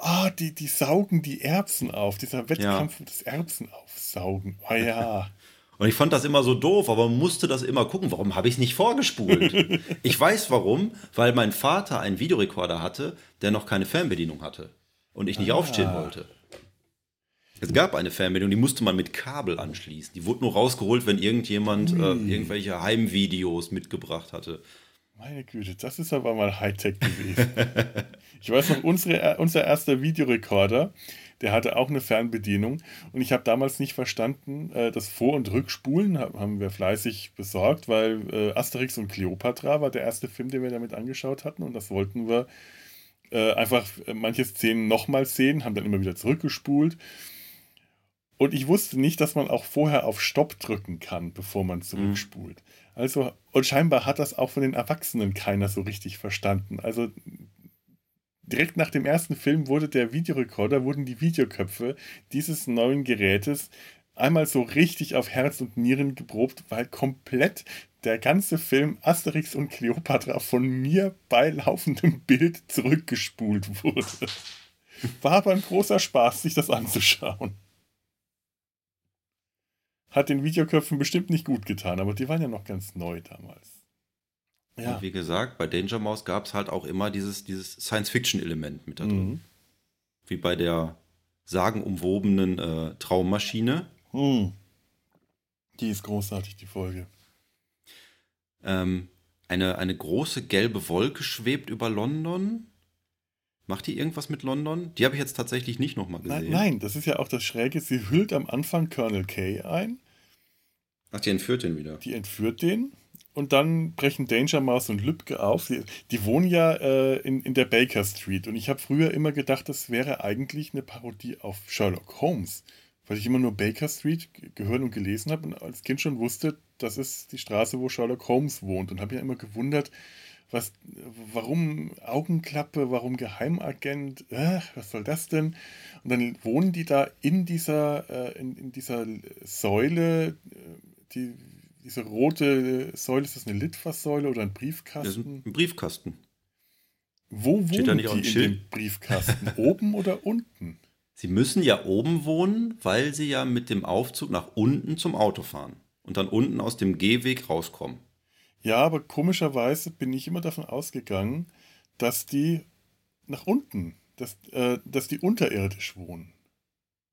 Ah, die, die saugen die Erbsen auf. Dieser Wettkampf des Erbsen aufsaugen. Ah ja. Und ich fand das immer so doof, aber man musste das immer gucken. Warum habe ich es nicht vorgespult? ich weiß warum, weil mein Vater einen Videorekorder hatte, der noch keine Fernbedienung hatte und ich nicht aufstehen wollte. Es gab eine Fernbedienung, die musste man mit Kabel anschließen. Die wurde nur rausgeholt, wenn irgendjemand äh, irgendwelche Heimvideos mitgebracht hatte. Meine Güte, das ist aber mal Hightech gewesen. ich weiß noch, unsere, unser erster Videorekorder, der hatte auch eine Fernbedienung und ich habe damals nicht verstanden, äh, das Vor- und Rückspulen ha- haben wir fleißig besorgt, weil äh, Asterix und Cleopatra war der erste Film, den wir damit angeschaut hatten und das wollten wir äh, einfach äh, manche Szenen nochmal sehen, haben dann immer wieder zurückgespult. Und ich wusste nicht, dass man auch vorher auf Stopp drücken kann, bevor man zurückspult. Also, und scheinbar hat das auch von den Erwachsenen keiner so richtig verstanden. Also, direkt nach dem ersten Film wurde der Videorekorder, wurden die Videoköpfe dieses neuen Gerätes einmal so richtig auf Herz und Nieren geprobt, weil komplett der ganze Film Asterix und Cleopatra von mir bei laufendem Bild zurückgespult wurde. War aber ein großer Spaß, sich das anzuschauen. Hat den Videoköpfen bestimmt nicht gut getan, aber die waren ja noch ganz neu damals. Ja. Und wie gesagt, bei Danger Mouse gab es halt auch immer dieses, dieses Science-Fiction-Element mit da drin. Mhm. Wie bei der sagenumwobenen äh, Traummaschine. Hm. Die ist großartig, die Folge. Ähm, eine, eine große gelbe Wolke schwebt über London. Macht die irgendwas mit London? Die habe ich jetzt tatsächlich nicht nochmal gesehen. Nein, nein, das ist ja auch das Schräge. Sie hüllt am Anfang Colonel K ein, Ach, die entführt den wieder. die entführt den und dann brechen Danger Mouse und Lübke auf. Die, die wohnen ja äh, in, in der Baker Street und ich habe früher immer gedacht, das wäre eigentlich eine Parodie auf Sherlock Holmes, weil ich immer nur Baker Street ge- gehört und gelesen habe und als Kind schon wusste, das ist die Straße, wo Sherlock Holmes wohnt und habe ja immer gewundert, was, warum Augenklappe, warum Geheimagent, äh, was soll das denn? Und dann wohnen die da in dieser, äh, in, in dieser Säule, äh, die, diese rote Säule, ist das eine Litfaßsäule oder ein Das ist Briefkasten? ein Briefkasten. Wo Steht wohnen die in Schild? dem Briefkasten? Oben oder unten? Sie müssen ja oben wohnen, weil sie ja mit dem Aufzug nach unten zum Auto fahren. Und dann unten aus dem Gehweg rauskommen. Ja, aber komischerweise bin ich immer davon ausgegangen, dass die nach unten, dass, äh, dass die unterirdisch wohnen.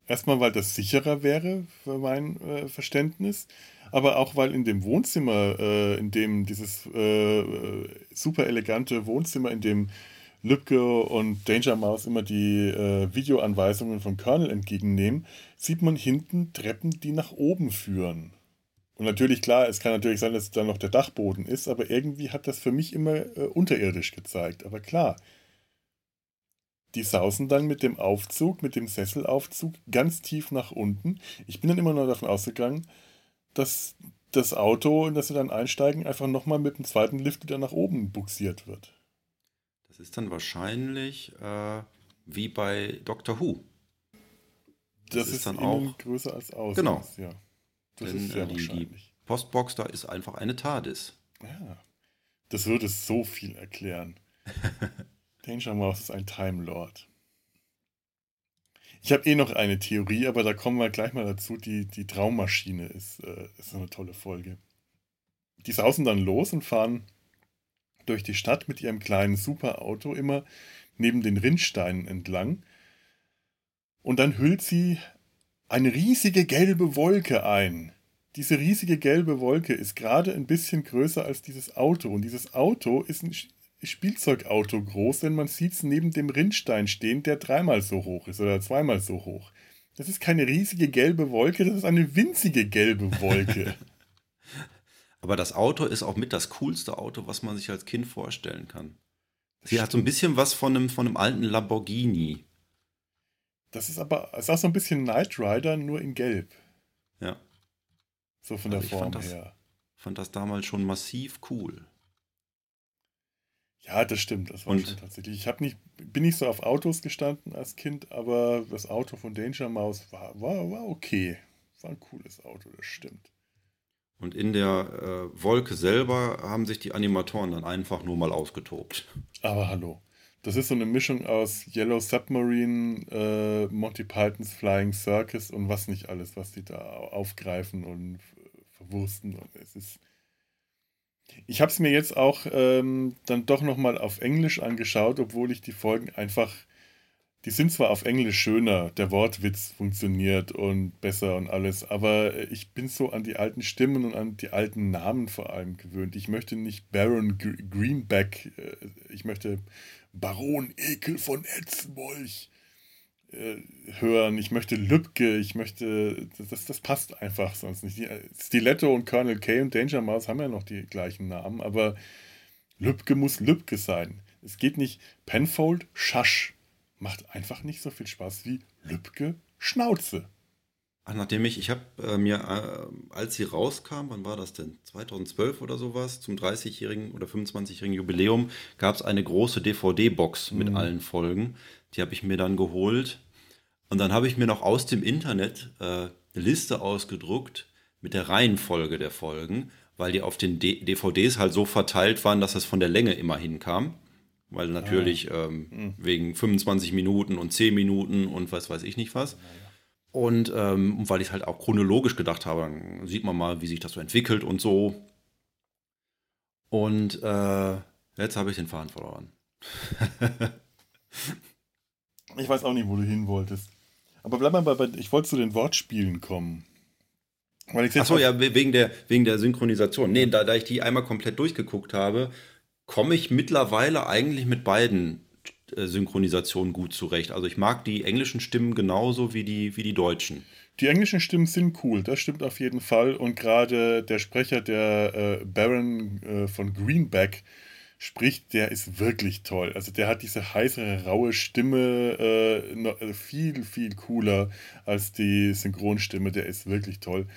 Erstmal, weil das sicherer wäre, für mein äh, Verständnis, aber auch, weil in dem Wohnzimmer, äh, in dem dieses äh, äh, super elegante Wohnzimmer, in dem Lübke und Danger Mouse immer die äh, Videoanweisungen vom Colonel entgegennehmen, sieht man hinten Treppen, die nach oben führen. Und natürlich, klar, es kann natürlich sein, dass dann noch der Dachboden ist, aber irgendwie hat das für mich immer äh, unterirdisch gezeigt. Aber klar, die sausen dann mit dem Aufzug, mit dem Sesselaufzug ganz tief nach unten. Ich bin dann immer noch davon ausgegangen, dass das Auto, in das sie dann einsteigen, einfach nochmal mit dem zweiten Lift wieder nach oben buxiert wird. Das ist dann wahrscheinlich äh, wie bei Doctor Who. Das, Das ist, ist dann auch- größer als außen. Genau. ist, Ja. Das Denn ist sehr äh, die, die wahrscheinlich. Postbox da ist einfach eine TARDIS. Ja. Das würde so viel erklären. Danger Mouse ist ein Time Lord. Ich habe eh noch eine Theorie, aber da kommen wir gleich mal dazu. Die, die Traummaschine ist, äh, ist eine tolle Folge. Die sausen dann los und fahren durch die Stadt mit ihrem kleinen Superauto immer neben den Rinnsteinen entlang. Und dann hüllt sie eine riesige gelbe Wolke ein. Diese riesige gelbe Wolke ist gerade ein bisschen größer als dieses Auto. Und dieses Auto ist ein Spielzeugauto groß, denn man sieht es neben dem Rinnstein stehen, der dreimal so hoch ist oder zweimal so hoch. Das ist keine riesige gelbe Wolke, das ist eine winzige gelbe Wolke. Aber das Auto ist auch mit das coolste Auto, was man sich als Kind vorstellen kann. Sie hat so ein bisschen was von einem, von einem alten Lamborghini. Das ist aber, es ist auch so ein bisschen Knight Rider, nur in Gelb. Ja. So von der Also ich Form fand das- her. Fand das damals schon massiv cool. Ja, das stimmt. Das war Und- schon tatsächlich. Ich nicht, bin nicht so auf Autos gestanden als Kind, aber das Auto von Danger Mouse war, war, war okay. War ein cooles Auto, das stimmt. Und in der äh, Wolke selber haben sich die Animatoren dann einfach nur mal ausgetobt. Aber hallo. Das ist so eine Mischung aus Yellow Submarine, äh, Monty Pythons Flying Circus und was nicht alles, was die da aufgreifen und verwursten. Und es ist. Ich habe es mir jetzt auch ähm, dann doch nochmal auf Englisch angeschaut, obwohl ich die Folgen einfach. Die sind zwar auf Englisch schöner, der Wortwitz funktioniert und besser und alles, aber ich bin so an die alten Stimmen und an die alten Namen vor allem gewöhnt. Ich möchte nicht Baron Gr- Greenback, äh, ich möchte Baron Ekel von Etzmolch äh, hören. Ich möchte Lübke, ich möchte, das, das passt einfach sonst nicht. Die, äh, Stiletto und Colonel K und Danger Mouse haben ja noch die gleichen Namen, aber Lübke muss Lübke sein. Es geht nicht Penfold, Schasch. Macht einfach nicht so viel Spaß wie Lübke, Schnauze. Ach, nachdem ich, ich habe äh, mir, äh, als sie rauskam, wann war das denn? 2012 oder sowas, zum 30-jährigen oder 25-jährigen Jubiläum, gab es eine große DVD-Box mit Mhm. allen Folgen. Die habe ich mir dann geholt. Und dann habe ich mir noch aus dem Internet äh, eine Liste ausgedruckt mit der Reihenfolge der Folgen, weil die auf den D DVDs halt so verteilt waren, dass es von der Länge immer hinkam. Weil natürlich ähm, wegen 25 Minuten und 10 Minuten und was weiß ich nicht was. Und ähm, weil ich halt auch chronologisch gedacht habe, dann sieht man mal, wie sich das so entwickelt und so. Und äh, jetzt habe ich den Faden verloren. Ich weiß auch nicht, wo du hin wolltest. Aber bleib mal bei, ich wollte zu den Wortspielen kommen. Weil ich Achso, ja, we- wegen der, wegen der Synchronisation. Nee, da, da ich die einmal komplett durchgeguckt habe, komme ich mittlerweile eigentlich mit beiden äh, Synchronisationen gut zurecht. Also ich mag die englischen Stimmen genauso wie die, wie die deutschen. Die englischen Stimmen sind cool, das stimmt auf jeden Fall. Und gerade der Sprecher, der äh, Baron äh, von Greenback spricht, der ist wirklich toll. Also der hat diese heiße, raue Stimme, äh, äh, viel, viel cooler als die Synchronstimme. Der ist wirklich toll.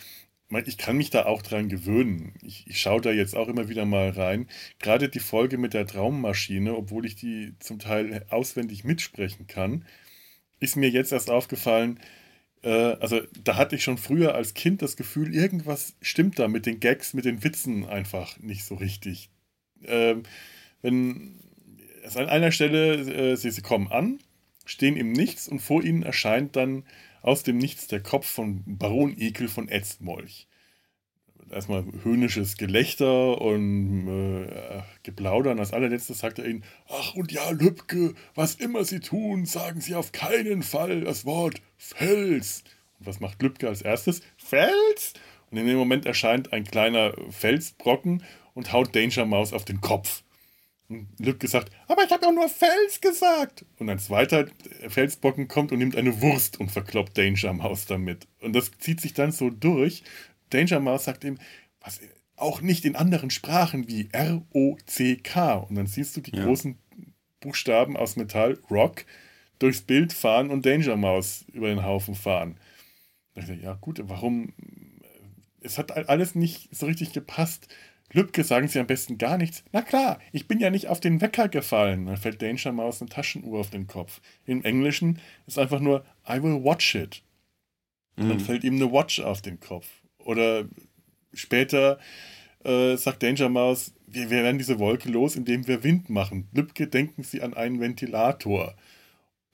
Ich kann mich da auch dran gewöhnen. Ich, ich schaue da jetzt auch immer wieder mal rein. Gerade die Folge mit der Traummaschine, obwohl ich die zum Teil auswendig mitsprechen kann, ist mir jetzt erst aufgefallen, äh, also da hatte ich schon früher als Kind das Gefühl, irgendwas stimmt da mit den Gags, mit den Witzen einfach nicht so richtig. Ähm, wenn also an einer Stelle, äh, sie, sie kommen an, stehen im Nichts und vor ihnen erscheint dann aus dem Nichts der Kopf von Baron Ekel von Ätzmolch. Erstmal höhnisches Gelächter und äh, Geplaudern. Als allerletztes sagt er ihnen: Ach und ja, Lübke, was immer Sie tun, sagen Sie auf keinen Fall das Wort Fels. Und was macht Lübke als erstes? Fels! Und in dem Moment erscheint ein kleiner Felsbrocken und haut Danger Mouse auf den Kopf. Und Lübke sagt, aber ich habe doch nur Fels gesagt. Und ein zweiter Felsbrocken kommt und nimmt eine Wurst und verkloppt Danger Mouse damit. Und das zieht sich dann so durch. Danger Mouse sagt ihm, was, auch nicht in anderen Sprachen wie R-O-C-K. Und dann siehst du die Ja. großen Buchstaben aus Metall, Rock, durchs Bild fahren und Danger Mouse über den Haufen fahren. Da dachte ich, ja gut, warum? Es hat alles nicht so richtig gepasst. Lübke sagen sie am besten gar nichts. Na klar, ich bin ja nicht auf den Wecker gefallen. Dann fällt Danger Mouse eine Taschenuhr auf den Kopf. Im Englischen ist einfach nur I will watch it. Und dann Mhm. fällt ihm eine Watch auf den Kopf. Oder später äh, sagt Danger Mouse, wir, wir werden diese Wolke los, indem wir Wind machen. Lübke, denken Sie an einen Ventilator.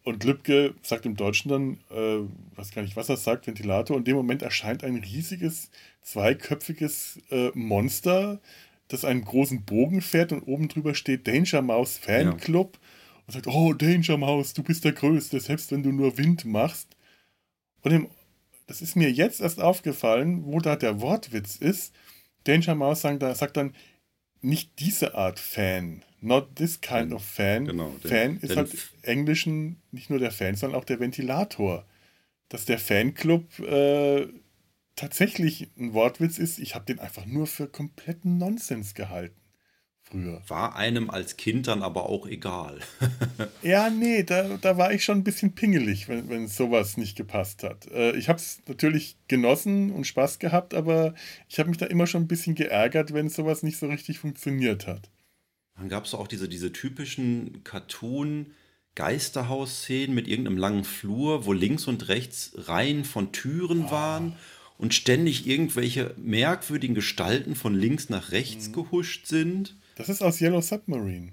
Und Lübke sagt im Deutschen dann, äh, weiß gar nicht, was er sagt, Ventilator. Und in dem Moment erscheint ein riesiges, zweiköpfiges äh, Monster, das einen großen Bogen fährt und oben drüber steht Danger Mouse Fanclub. Und sagt, oh, Danger Mouse, du bist der Größte, selbst wenn du nur Wind machst. Und im, das ist mir jetzt erst aufgefallen, wo da der Wortwitz ist. Danger Mouse sagt, sagt dann, nicht diese Art Fan, not this kind of Fan. Genau, der- Fan ist halt im Englischen nicht nur der Fan, sondern auch der Ventilator. Dass der Fanclub äh, tatsächlich ein Wortwitz ist, ich habe den einfach nur für kompletten Nonsens gehalten. Früher. War einem als Kind dann aber auch egal. Ja, nee, da, da war ich schon ein bisschen pingelig, wenn, wenn sowas nicht gepasst hat. Äh, ich habe es natürlich genossen und Spaß gehabt, aber ich habe mich da immer schon ein bisschen geärgert, wenn sowas nicht so richtig funktioniert hat. Dann gab es auch diese, diese typischen Cartoon-Geisterhaus-Szenen mit irgendeinem langen Flur, wo links und rechts Reihen von Türen waren und ständig irgendwelche merkwürdigen Gestalten von links nach rechts gehuscht sind. Das ist aus Yellow Submarine.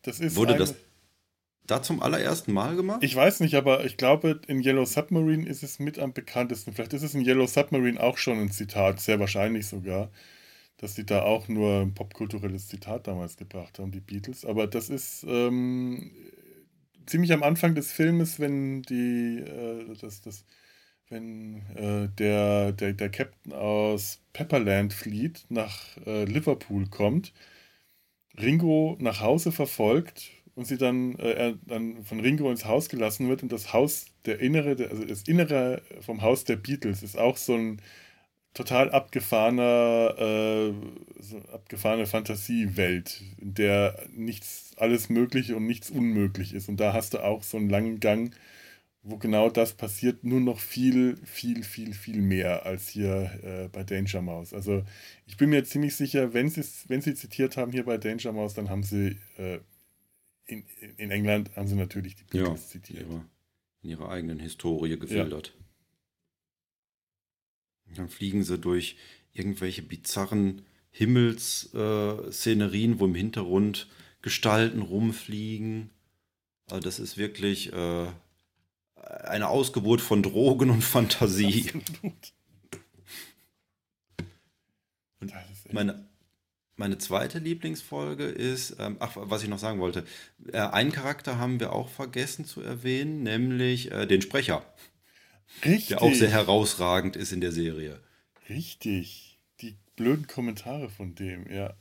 Das ist Wurde das da zum allerersten Mal gemacht? Ich weiß nicht, aber ich glaube, in Yellow Submarine ist es mit am bekanntesten. Vielleicht ist es in Yellow Submarine auch schon ein Zitat, sehr wahrscheinlich sogar, dass sie da auch nur ein popkulturelles Zitat damals gebracht haben, die Beatles. Aber das ist ähm, ziemlich am Anfang des Filmes, wenn die, äh, das, das, wenn äh, der, der, der Captain aus Pepperland flieht, nach äh, Liverpool kommt, Ringo nach Hause verfolgt und sie dann, äh, er dann von Ringo ins Haus gelassen wird und das Haus, der Innere, der, also das Innere vom Haus der Beatles ist auch so ein total abgefahrener, äh, so abgefahrene Fantasiewelt, in der nichts, alles möglich und nichts unmöglich ist. Und da hast du auch so einen langen Gang, wo genau das passiert, nur noch viel, viel, viel, viel mehr als hier äh, bei Danger Mouse. Also ich bin mir ziemlich sicher, wenn sie wenn sie zitiert haben hier bei Danger Mouse, dann haben sie äh, in, in England haben sie natürlich die ja, Beatles zitiert. ihre, in ihrer eigenen Historie gefiltert. Und Dann fliegen sie durch irgendwelche bizarren Himmelsszenerien, äh, wo im Hintergrund Gestalten rumfliegen. Also das ist wirklich äh, eine Ausgeburt von Drogen und Fantasie. Absolut. Und Meine, meine zweite Lieblingsfolge ist, ähm, ach, was ich noch sagen wollte, äh, einen Charakter haben wir auch vergessen zu erwähnen, nämlich äh, den Sprecher, richtig, der auch sehr herausragend ist in der Serie. richtig. Die blöden Kommentare von dem, ja.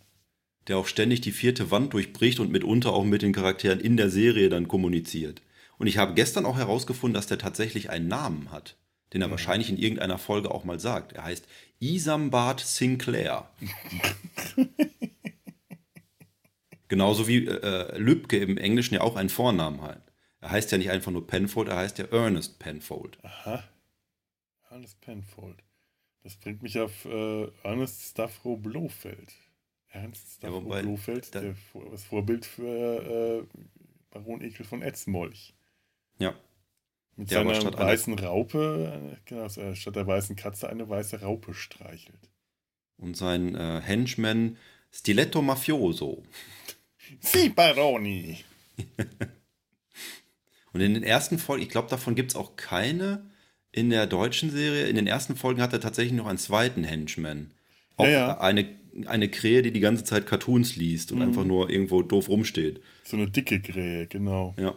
Der auch ständig die vierte Wand durchbricht und mitunter auch mit den Charakteren in der Serie dann kommuniziert. Und ich habe gestern auch herausgefunden, dass der tatsächlich einen Namen hat, den er wahrscheinlich in irgendeiner Folge auch mal sagt. Er heißt Isambard Sinclair. Genauso wie äh, Lübke im Englischen ja auch einen Vornamen hat. Er heißt ja nicht einfach nur Penfold, er heißt ja Ernest Penfold. Aha. Ernest Penfold. Das bringt mich auf äh, Ernest Stavro Blofeld. Ernst Stavro Ja, Blofeld, da- das Vorbild für äh, Baron Ekel von Etzmolch. Ja. Mit Der seiner statt weißen Raupe, äh, genau, äh, statt der weißen Katze eine weiße Raupe streichelt. Und sein äh, Henchman Stiletto Mafioso. Sie, Baroni! Und in den ersten Folgen, ich glaube, davon gibt es auch keine in der deutschen Serie. In den ersten Folgen hat er tatsächlich noch einen zweiten Henchman. Auch Ja, ja. Eine, eine Krähe, die die ganze Zeit Cartoons liest und Mhm. einfach nur irgendwo doof rumsteht. So eine dicke Krähe, genau. Ja.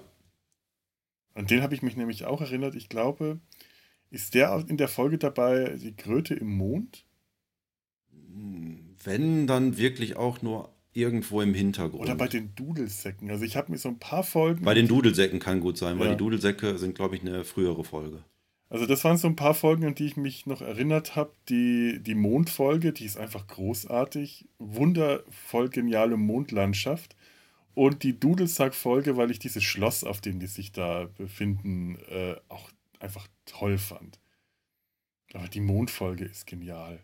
An den habe ich mich nämlich auch erinnert. Ich glaube, ist der in der Folge dabei, die Kröte im Mond? Wenn, dann wirklich auch nur irgendwo im Hintergrund. Oder bei den Dudelsäcken. Also ich habe mir so ein paar Folgen. Bei den Dudelsäcken kann gut sein, weil Ja. die Dudelsäcke sind, glaube ich, eine frühere Folge. Also das waren so ein paar Folgen, an die ich mich noch erinnert habe. Die, die Mondfolge, die ist einfach großartig. Wundervoll geniale Mondlandschaft. Und die Dudelsack-Folge, weil ich dieses Schloss, auf dem die sich da befinden, äh, auch einfach toll fand. Aber die Mondfolge ist genial.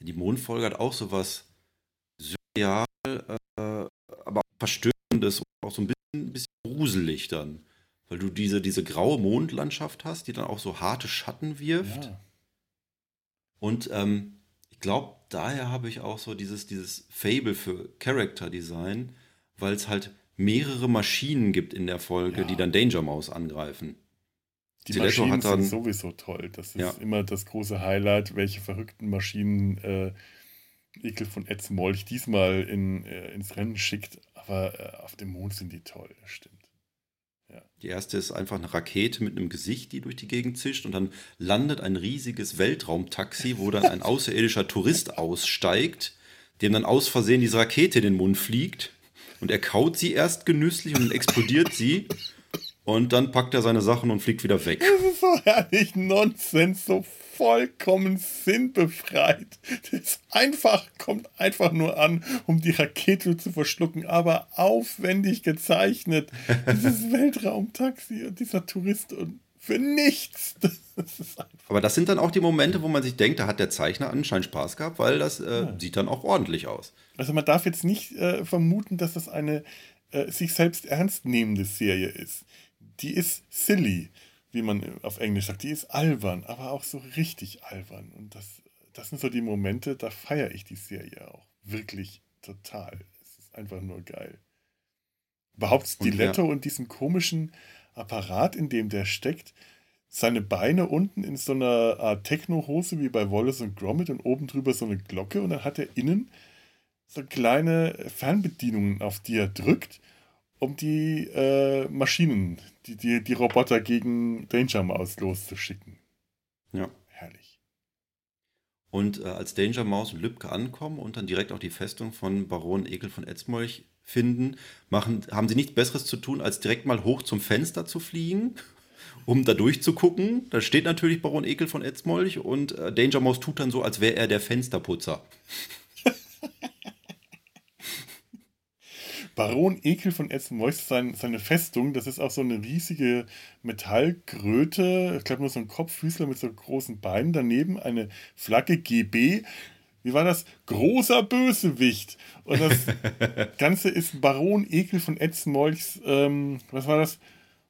Die Mondfolge hat auch sowas surreal, äh, aber auch verstörendes und auch so ein bisschen, bisschen gruselig dann. Weil du diese, diese graue Mondlandschaft hast, die dann auch so harte Schatten wirft. Ja. Und ähm, ich glaube, daher habe ich auch so dieses, dieses Fable für Character Design, weil es halt mehrere Maschinen gibt in der Folge, Ja. die dann Danger Mouse angreifen. Die Stiletto Maschinen dann- sind sowieso toll. Das ist Ja. immer das große Highlight, welche verrückten Maschinen äh, Ekel von Ed Smolch diesmal in, äh, ins Rennen schickt. Aber äh, auf dem Mond sind die toll, das stimmt. Die erste ist einfach eine Rakete mit einem Gesicht, die durch die Gegend zischt und dann landet ein riesiges Weltraumtaxi, wo dann ein außerirdischer Tourist aussteigt, dem dann aus Versehen diese Rakete in den Mund fliegt und er kaut sie erst genüsslich und dann explodiert sie und dann packt er seine Sachen und fliegt wieder weg. Das ist so herrlich Nonsens, so vollkommen sinnbefreit. Das einfach, kommt einfach nur an, um die Rakete zu verschlucken, aber aufwendig gezeichnet. Dieses Weltraumtaxi und dieser Tourist und für nichts. Das. Aber das sind dann auch die Momente, wo man sich denkt, da hat der Zeichner anscheinend Spaß gehabt, weil das äh, sieht dann auch ordentlich aus. Also man darf jetzt nicht äh, vermuten, dass das eine äh, sich selbst ernst nehmende Serie ist. Die ist silly, wie man auf Englisch sagt. Die ist albern, aber auch so richtig albern. Und das, das sind so die Momente, da feiere ich die Serie auch wirklich total. Es ist einfach nur geil. Überhaupt Stiletto und, diesen komischen Apparat, in dem der steckt. Seine Beine unten in so einer Art Techno-Hose wie bei Wallace und Gromit und oben drüber so eine Glocke und dann hat er innen so kleine Fernbedienungen, auf die er drückt, um die äh, Maschinen, die, die, die Roboter gegen Danger Mouse loszuschicken. Ja. Herrlich. Und äh, als Danger Mouse und Lübcke ankommen und dann direkt auch die Festung von Baron Ekel von Etzmolch finden, machen, haben sie nichts Besseres zu tun, als direkt mal hoch zum Fenster zu fliegen, um da durchzugucken. Da steht natürlich Baron Ekel von Etzmolch und äh, Danger Mouse tut dann so, als wäre er der Fensterputzer. Baron Ekel von Etzenmois, sein, seine Festung, das ist auch so eine riesige Metallkröte, ich glaube nur so ein Kopffüßler mit so großen Beinen, daneben eine Flagge GB. Wie war das? Großer Bösewicht. Und das Ganze ist Baron Ekel von Etzenmolchs, ähm, was war das?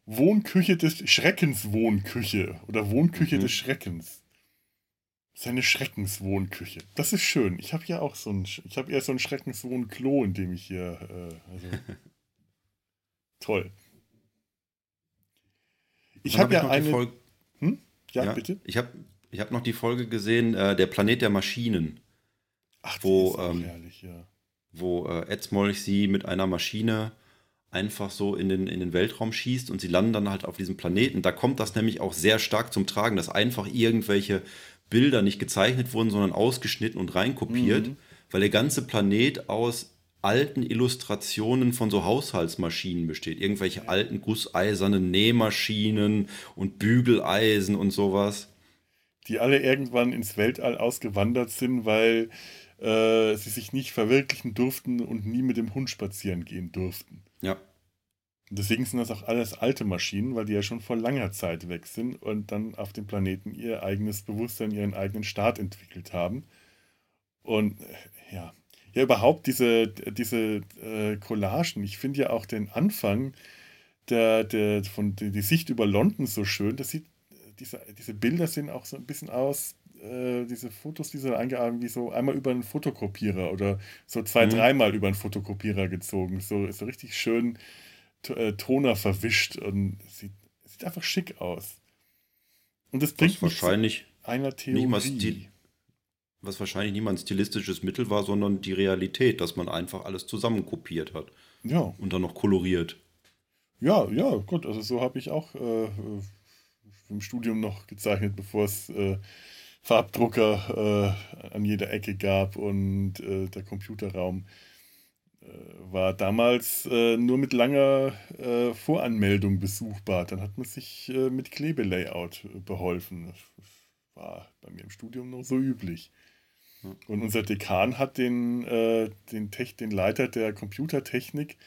Wohnküche des Schreckens Wohnküche oder Wohnküche des Schreckens. Seine Schreckenswohnküche. Das ist schön. Ich habe ja auch so ein, ich habe eher so ein Schreckenswohnklo, in dem ich hier, äh, also, toll. Ich habe hab ja noch die eine, Folge- hm? ja, ja, bitte. Ich habe ich hab noch die Folge gesehen, äh, Der Planet der Maschinen, Ach, wo, ähm, herrlich, ja. wo äh, Etzmolch sie mit einer Maschine einfach so in den, in den Weltraum schießt und sie landen dann halt auf diesem Planeten. Da kommt das nämlich auch sehr stark zum Tragen, dass einfach irgendwelche Bilder nicht gezeichnet wurden, sondern ausgeschnitten und reinkopiert, Mhm. weil der ganze Planet aus alten Illustrationen von so Haushaltsmaschinen besteht. Irgendwelche alten gusseisernen Nähmaschinen und Bügeleisen und sowas. Die alle irgendwann ins Weltall ausgewandert sind, weil äh, sie sich nicht verwirklichen durften und nie mit dem Hund spazieren gehen durften. Ja. Deswegen sind das auch alles alte Maschinen, weil die ja schon vor langer Zeit weg sind und dann auf dem Planeten ihr eigenes Bewusstsein, ihren eigenen Staat entwickelt haben. Und äh, ja, ja überhaupt diese, diese äh, Collagen. Ich finde ja auch den Anfang der, der, von die, die Sicht über London so schön. Das sieht, diese, diese Bilder sehen auch so ein bisschen aus, äh, diese Fotos, die so eingearbeitet, wie so einmal über einen Fotokopierer oder so zwei, Mhm. dreimal über einen Fotokopierer gezogen. So, so richtig schön äh, Toner verwischt und sieht, sieht einfach schick aus. Und das bringt Was wahrscheinlich einer Theorie. Was wahrscheinlich ein stilistisches Mittel war, sondern die Realität, dass man einfach alles zusammenkopiert hat Ja, und dann noch koloriert. ja, ja, gut. Also so habe ich auch äh, im Studium noch gezeichnet, bevor es äh, Farbdrucker äh, an jeder Ecke gab und äh, der Computerraum äh, war damals äh, nur mit langer äh, Voranmeldung besuchbar. Dann hat man sich äh, mit Klebelayout beholfen. Das war bei mir im Studium noch so üblich. Und unser Dekan hat den, äh, den, Tech, den Leiter der Computertechnik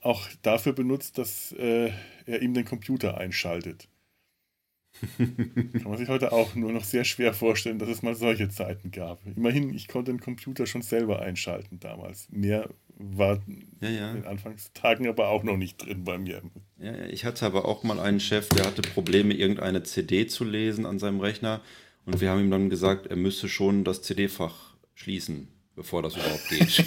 auch dafür benutzt, dass äh, er ihm den Computer einschaltet. Kann man sich heute auch nur noch sehr schwer vorstellen, dass es mal solche Zeiten gab. Immerhin, ich konnte den Computer schon selber einschalten damals. Mehr war Ja, ja. in den Anfangstagen aber auch noch nicht drin bei mir. ja, ja. Ich hatte aber auch mal einen Chef, der hatte Probleme, irgendeine CD zu lesen an seinem Rechner. Und wir haben ihm dann gesagt, er müsse schon das CD-Fach schließen, bevor das überhaupt geht.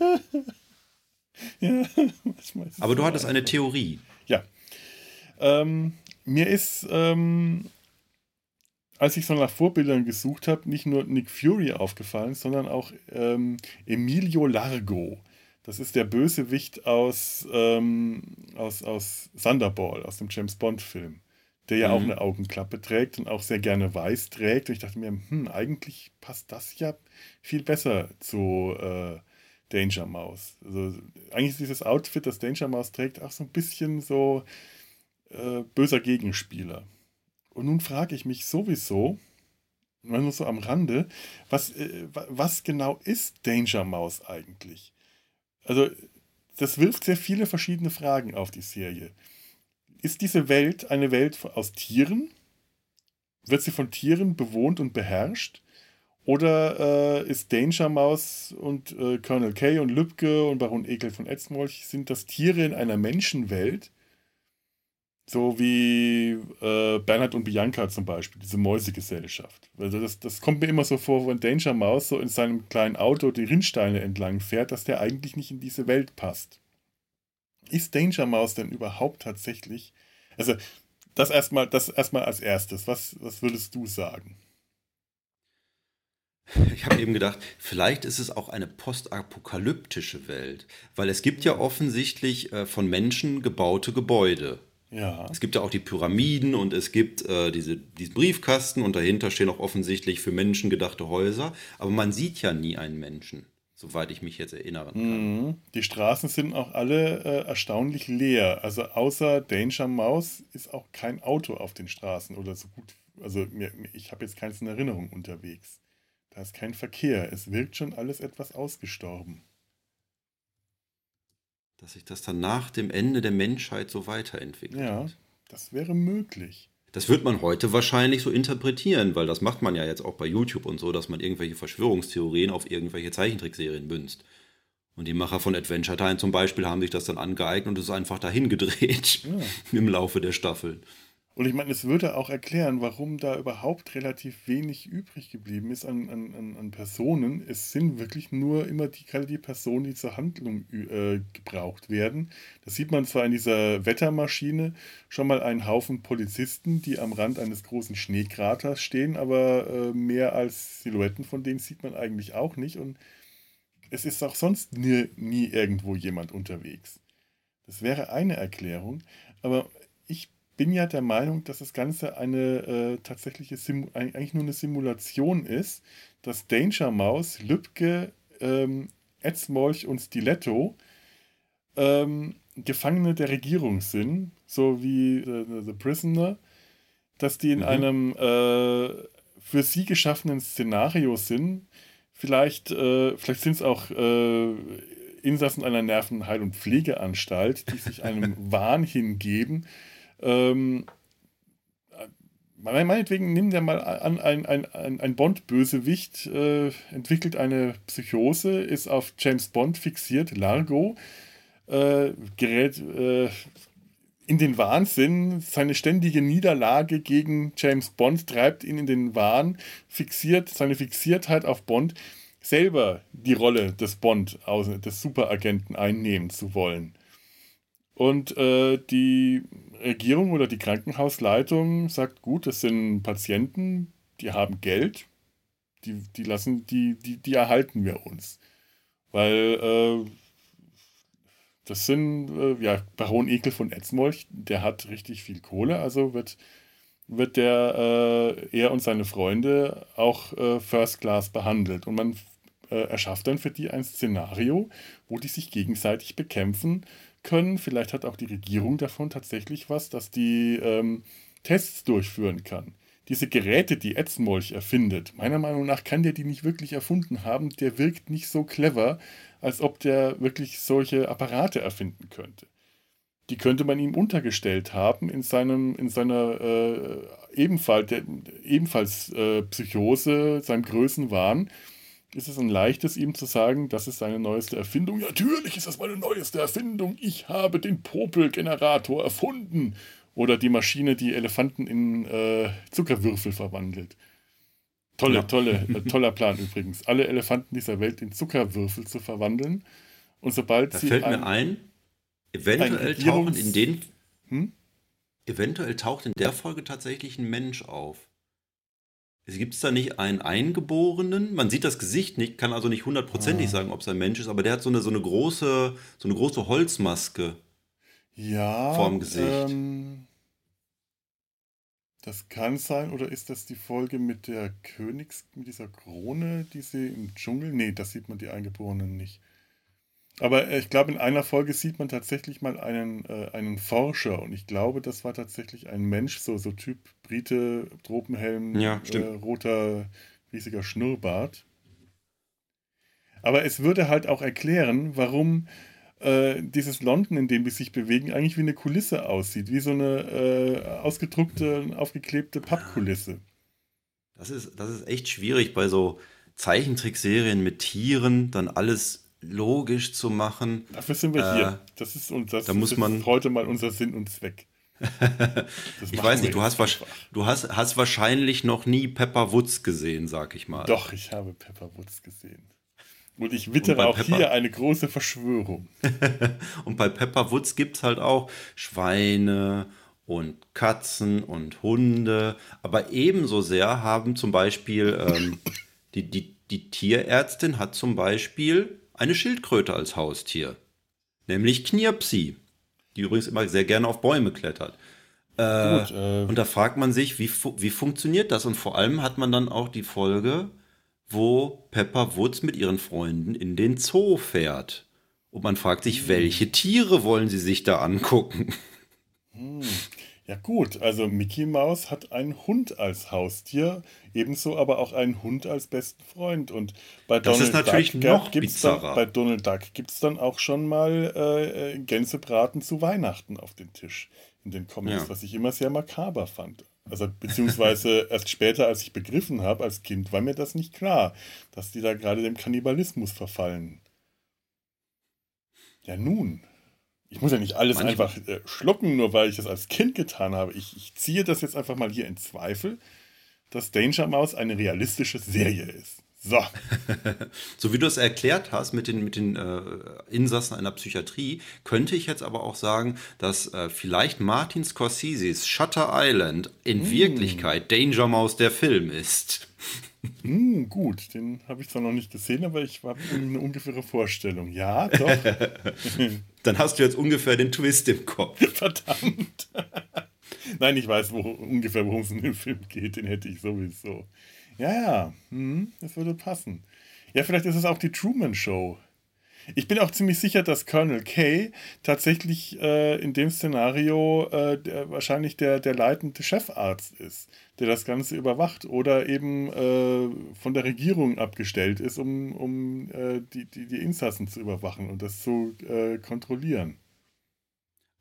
Ja, Aber du hattest eine. Theorie. Ja. Ähm, mir ist, ähm, als ich so nach Vorbildern gesucht habe, nicht nur Nick Fury aufgefallen, sondern auch ähm, Emilio Largo. Das ist der Bösewicht aus, ähm, aus, aus Thunderball, aus dem James Bond-Film, der ja Mhm. auch eine Augenklappe trägt und auch sehr gerne weiß trägt. Und ich dachte mir, hm, eigentlich passt das ja viel besser zu äh, Danger Mouse. Also eigentlich ist dieses Outfit, das Danger Mouse trägt, auch so ein bisschen so äh, böser Gegenspieler. Und nun frage ich mich sowieso, nur so am Rande, was, äh, wa- was genau ist Danger Mouse eigentlich? Also, das wirft sehr viele verschiedene Fragen auf die Serie. Ist diese Welt eine Welt aus Tieren? Wird sie von Tieren bewohnt und beherrscht? Oder äh, ist Danger Mouse und äh, Colonel K und Lübke und Baron Ekel von Etzmolch, sind das Tiere in einer Menschenwelt? So wie äh, Bernhard und Bianca zum Beispiel, diese Mäusegesellschaft. Also das, das kommt mir immer so vor, wenn Danger Mouse so in seinem kleinen Auto die Rindsteine entlang fährt, dass der eigentlich nicht in diese Welt passt. Ist Danger Mouse denn überhaupt tatsächlich? Also, das erstmal, das erstmal als erstes. Was, was würdest du sagen? Ich habe eben gedacht, vielleicht ist es auch eine postapokalyptische Welt, weil es gibt ja offensichtlich äh, von Menschen gebaute Gebäude. Ja. Es gibt ja auch die Pyramiden und es gibt äh, diese, diesen Briefkasten und dahinter stehen auch offensichtlich für Menschen gedachte Häuser, aber man sieht ja nie einen Menschen, soweit ich mich jetzt erinnern kann. Mhm. Die Straßen sind auch alle äh, erstaunlich leer. Also außer Danger Mouse ist auch kein Auto auf den Straßen oder so gut. Also mir, mir- ich habe jetzt keins in Erinnerung unterwegs. Da ist kein Verkehr. Es wirkt schon alles etwas ausgestorben. Dass sich das dann nach dem Ende der Menschheit so weiterentwickelt. Ja, hat. das wäre möglich. Das wird man heute wahrscheinlich so interpretieren, weil das macht man ja jetzt auch bei YouTube und so, dass man irgendwelche Verschwörungstheorien auf irgendwelche Zeichentrickserien münzt. Und die Macher von Adventure Time zum Beispiel haben sich das dann angeeignet und es ist einfach dahin gedreht Ja. im Laufe der Staffeln. Und ich meine, es würde auch erklären, warum da überhaupt relativ wenig übrig geblieben ist an, an, an, Personen. Es sind wirklich nur immer die, gerade die Personen, die zur Handlung äh, gebraucht werden. Das sieht man zwar in dieser Wettermaschine schon mal einen Haufen Polizisten, die am Rand eines großen Schneekraters stehen, aber äh, mehr als Silhouetten von denen sieht man eigentlich auch nicht. Und es ist auch sonst nie, nie irgendwo jemand unterwegs. Das wäre eine Erklärung, aber bin ja der Meinung, dass das Ganze eine äh, tatsächliche, Sim eig- eigentlich nur eine Simulation ist, dass Danger Mouse, Lübke, ähm, Etzmolch und Stiletto ähm, Gefangene der Regierung sind, so wie äh, The Prisoner, dass die in Mhm. einem äh, für sie geschaffenen Szenario sind. Vielleicht, äh, vielleicht sind es auch äh, Insassen einer Nervenheil- und Pflegeanstalt, die sich einem Wahn hingeben. Ähm, äh, meinetwegen nimm dir mal an, ein, ein, ein, Bond-Bösewicht äh, entwickelt eine Psychose, ist auf James Bond fixiert, Largo, äh, gerät äh, in den Wahnsinn, seine ständige Niederlage gegen James Bond treibt ihn in den Wahn, fixiert seine Fixiertheit auf Bond, selber die Rolle des Bond, des Superagenten einnehmen zu wollen. Und äh, die Regierung oder die Krankenhausleitung sagt, gut, das sind Patienten, die haben Geld, die, die lassen, die, die, die erhalten wir uns. Weil äh, das sind, äh, ja, Baron Ekel von Etzmolch, der hat richtig viel Kohle, also wird, wird der, äh, er und seine Freunde auch äh, First Class behandelt. Und man äh, erschafft dann für die ein Szenario, wo die sich gegenseitig bekämpfen können. Vielleicht hat auch die Regierung davon tatsächlich was, dass die ähm, Tests durchführen kann. Diese Geräte, die Etzmolch erfindet, meiner Meinung nach kann der die nicht wirklich erfunden haben. Der wirkt nicht so clever, als ob der wirklich solche Apparate erfinden könnte. Die könnte man ihm untergestellt haben in, seinem, in seiner äh, ebenfalls, der, ebenfalls äh, Psychose, seinem Größenwahn. Ist es ein leichtes, ihm zu sagen, das ist seine neueste Erfindung? Natürlich ist das meine neueste Erfindung. Ich habe den Popelgenerator erfunden. Oder die Maschine, die Elefanten in äh, Zuckerwürfel verwandelt. Tolle, Ja. tolle, äh, toller Plan übrigens. Alle Elefanten dieser Welt in Zuckerwürfel zu verwandeln. Und sobald Da sie fällt ein- mir ein, eventuell ein tauchen in den. Hm? Eventuell taucht in der Folge tatsächlich ein Mensch auf. Gibt es da nicht einen Eingeborenen? Man sieht das Gesicht nicht, kann also nicht hundertprozentig Ah. sagen, ob es ein Mensch ist, aber der hat so eine, so eine, große, so eine große Holzmaske. Ja. vorm Gesicht. Ähm, das kann sein, oder ist das die Folge mit der Königs, mit dieser Krone, die sie im Dschungel? Nee, das sieht man die Eingeborenen nicht. Aber äh, ich glaube, in einer Folge sieht man tatsächlich mal einen, äh, einen Forscher und ich glaube, das war tatsächlich ein Mensch, so, so Typ Brite, Tropenhelm, Ja, äh, roter, riesiger Schnurrbart. Aber es würde halt auch erklären, warum äh, dieses London, in dem die sich bewegen, eigentlich wie eine Kulisse aussieht, wie so eine äh, ausgedruckte, aufgeklebte Pappkulisse. Das ist, das ist echt schwierig bei so Zeichentrickserien mit Tieren, dann alles logisch zu machen. Dafür sind wir Äh, hier. Das ist, und das, da muss das man- ist heute mal unser Sinn und Zweck. Ich weiß nicht, du hast, du hast, hast wahrscheinlich noch nie Pepper Woods gesehen, sag ich mal. Doch, ich habe Pepper Woods gesehen. Und ich wittere bei auch Pepper- hier eine große Verschwörung. Und bei Pepper Woods gibt es halt auch Schweine und Katzen und Hunde. Aber ebenso sehr haben zum Beispiel ähm, die, die, die Tierärztin hat zum Beispiel eine Schildkröte als Haustier. Nämlich Knirpsi. Die übrigens immer sehr gerne auf Bäume klettert. Äh, Gut, äh, Und da fragt man sich, wie, fu wie funktioniert das? Und vor allem hat man dann auch die Folge, wo Pepper Woods mit ihren Freunden in den Zoo fährt. Und man fragt sich, welche Tiere wollen sie sich da angucken? Ja gut, also Mickey Mouse hat einen Hund als Haustier, ebenso aber auch einen Hund als besten Freund. Und bei Das Donald ist natürlich Duck noch gibt's dann, bei Donald Duck gibt es dann auch schon mal äh, Gänsebraten zu Weihnachten auf den Tisch in den Comics, Ja. was ich immer sehr makaber fand. Also beziehungsweise erst später, als ich begriffen habe als Kind, war mir das nicht klar, dass die da gerade dem Kannibalismus verfallen. Ja nun. Ich muss ja nicht alles Manchmal- einfach äh, schlucken, nur weil ich das als Kind getan habe. Ich, ich ziehe das jetzt einfach mal hier in Zweifel, dass Danger Mouse eine realistische Serie ist. So. So wie du es erklärt hast mit den, mit den äh, Insassen einer Psychiatrie, könnte ich jetzt aber auch sagen, dass äh, vielleicht Martin Scorseses Shutter Island in Wirklichkeit Danger Mouse der Film ist. Hm, gut, den habe ich zwar noch nicht gesehen, aber ich habe eine ungefähre Vorstellung. Ja, doch. Dann hast du jetzt ungefähr den Twist im Kopf. Verdammt. Nein, ich weiß wo, ungefähr, worum es in dem Film geht. Den hätte ich sowieso. Ja, ja, hm, das würde passen. Ja, vielleicht ist es auch die Truman Show. Ich bin auch ziemlich sicher, dass Colonel Kay tatsächlich äh, in dem Szenario äh, der, wahrscheinlich der, der leitende Chefarzt ist, der das Ganze überwacht oder eben äh, von der Regierung abgestellt ist, um, um äh, die, die, die Insassen zu überwachen und das zu äh, kontrollieren.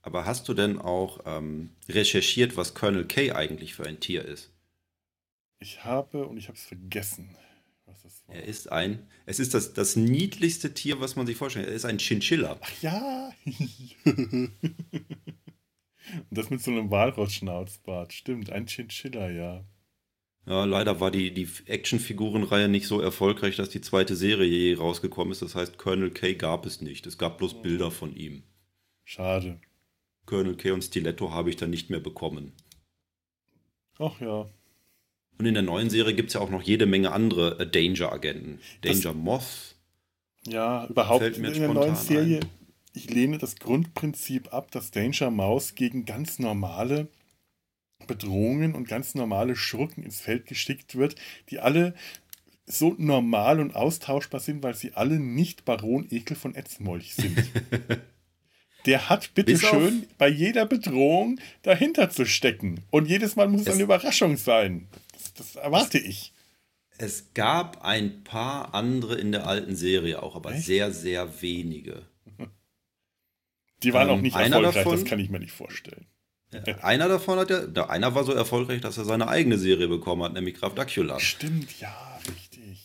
Aber hast du denn auch ähm, recherchiert, was Colonel K eigentlich für ein Tier ist? Ich habe, und ich habe es vergessen. Er ist ein, es ist das, das niedlichste Tier, was man sich vorstellt. Er ist ein Chinchilla. Ach ja. und das mit so einem Walrossschnauzbart. Stimmt, ein Chinchilla, ja. Ja, leider war die, die Actionfigurenreihe nicht so erfolgreich, dass die zweite Serie je rausgekommen ist. Das heißt, Colonel K gab es nicht. Es gab bloß Bilder von ihm. Schade. Colonel K und Stiletto habe ich dann nicht mehr bekommen. Ach ja. Und in der neuen Serie gibt es ja auch noch jede Menge andere äh, Danger-Agenten. Danger Moth. Ja, überhaupt in der neuen Serie. ein. Ich lehne das Grundprinzip ab, dass Danger Mouse gegen ganz normale Bedrohungen und ganz normale Schurken ins Feld geschickt wird, die alle so normal und austauschbar sind, weil sie alle nicht Baron Ekel von Etzmolch sind. Der hat bitte Bis auf- schön bei jeder Bedrohung dahinter zu stecken. Und jedes Mal muss es eine Überraschung sein. Das, das erwarte ich. Es gab ein paar andere in der alten Serie auch, aber Echt? sehr, sehr wenige. Die waren Ähm, auch nicht einer erfolgreich, davon- das kann ich mir nicht vorstellen. Einer davon hat ja, einer war so erfolgreich, dass er seine eigene Serie bekommen hat, nämlich Graf Dracula. Stimmt, ja, richtig.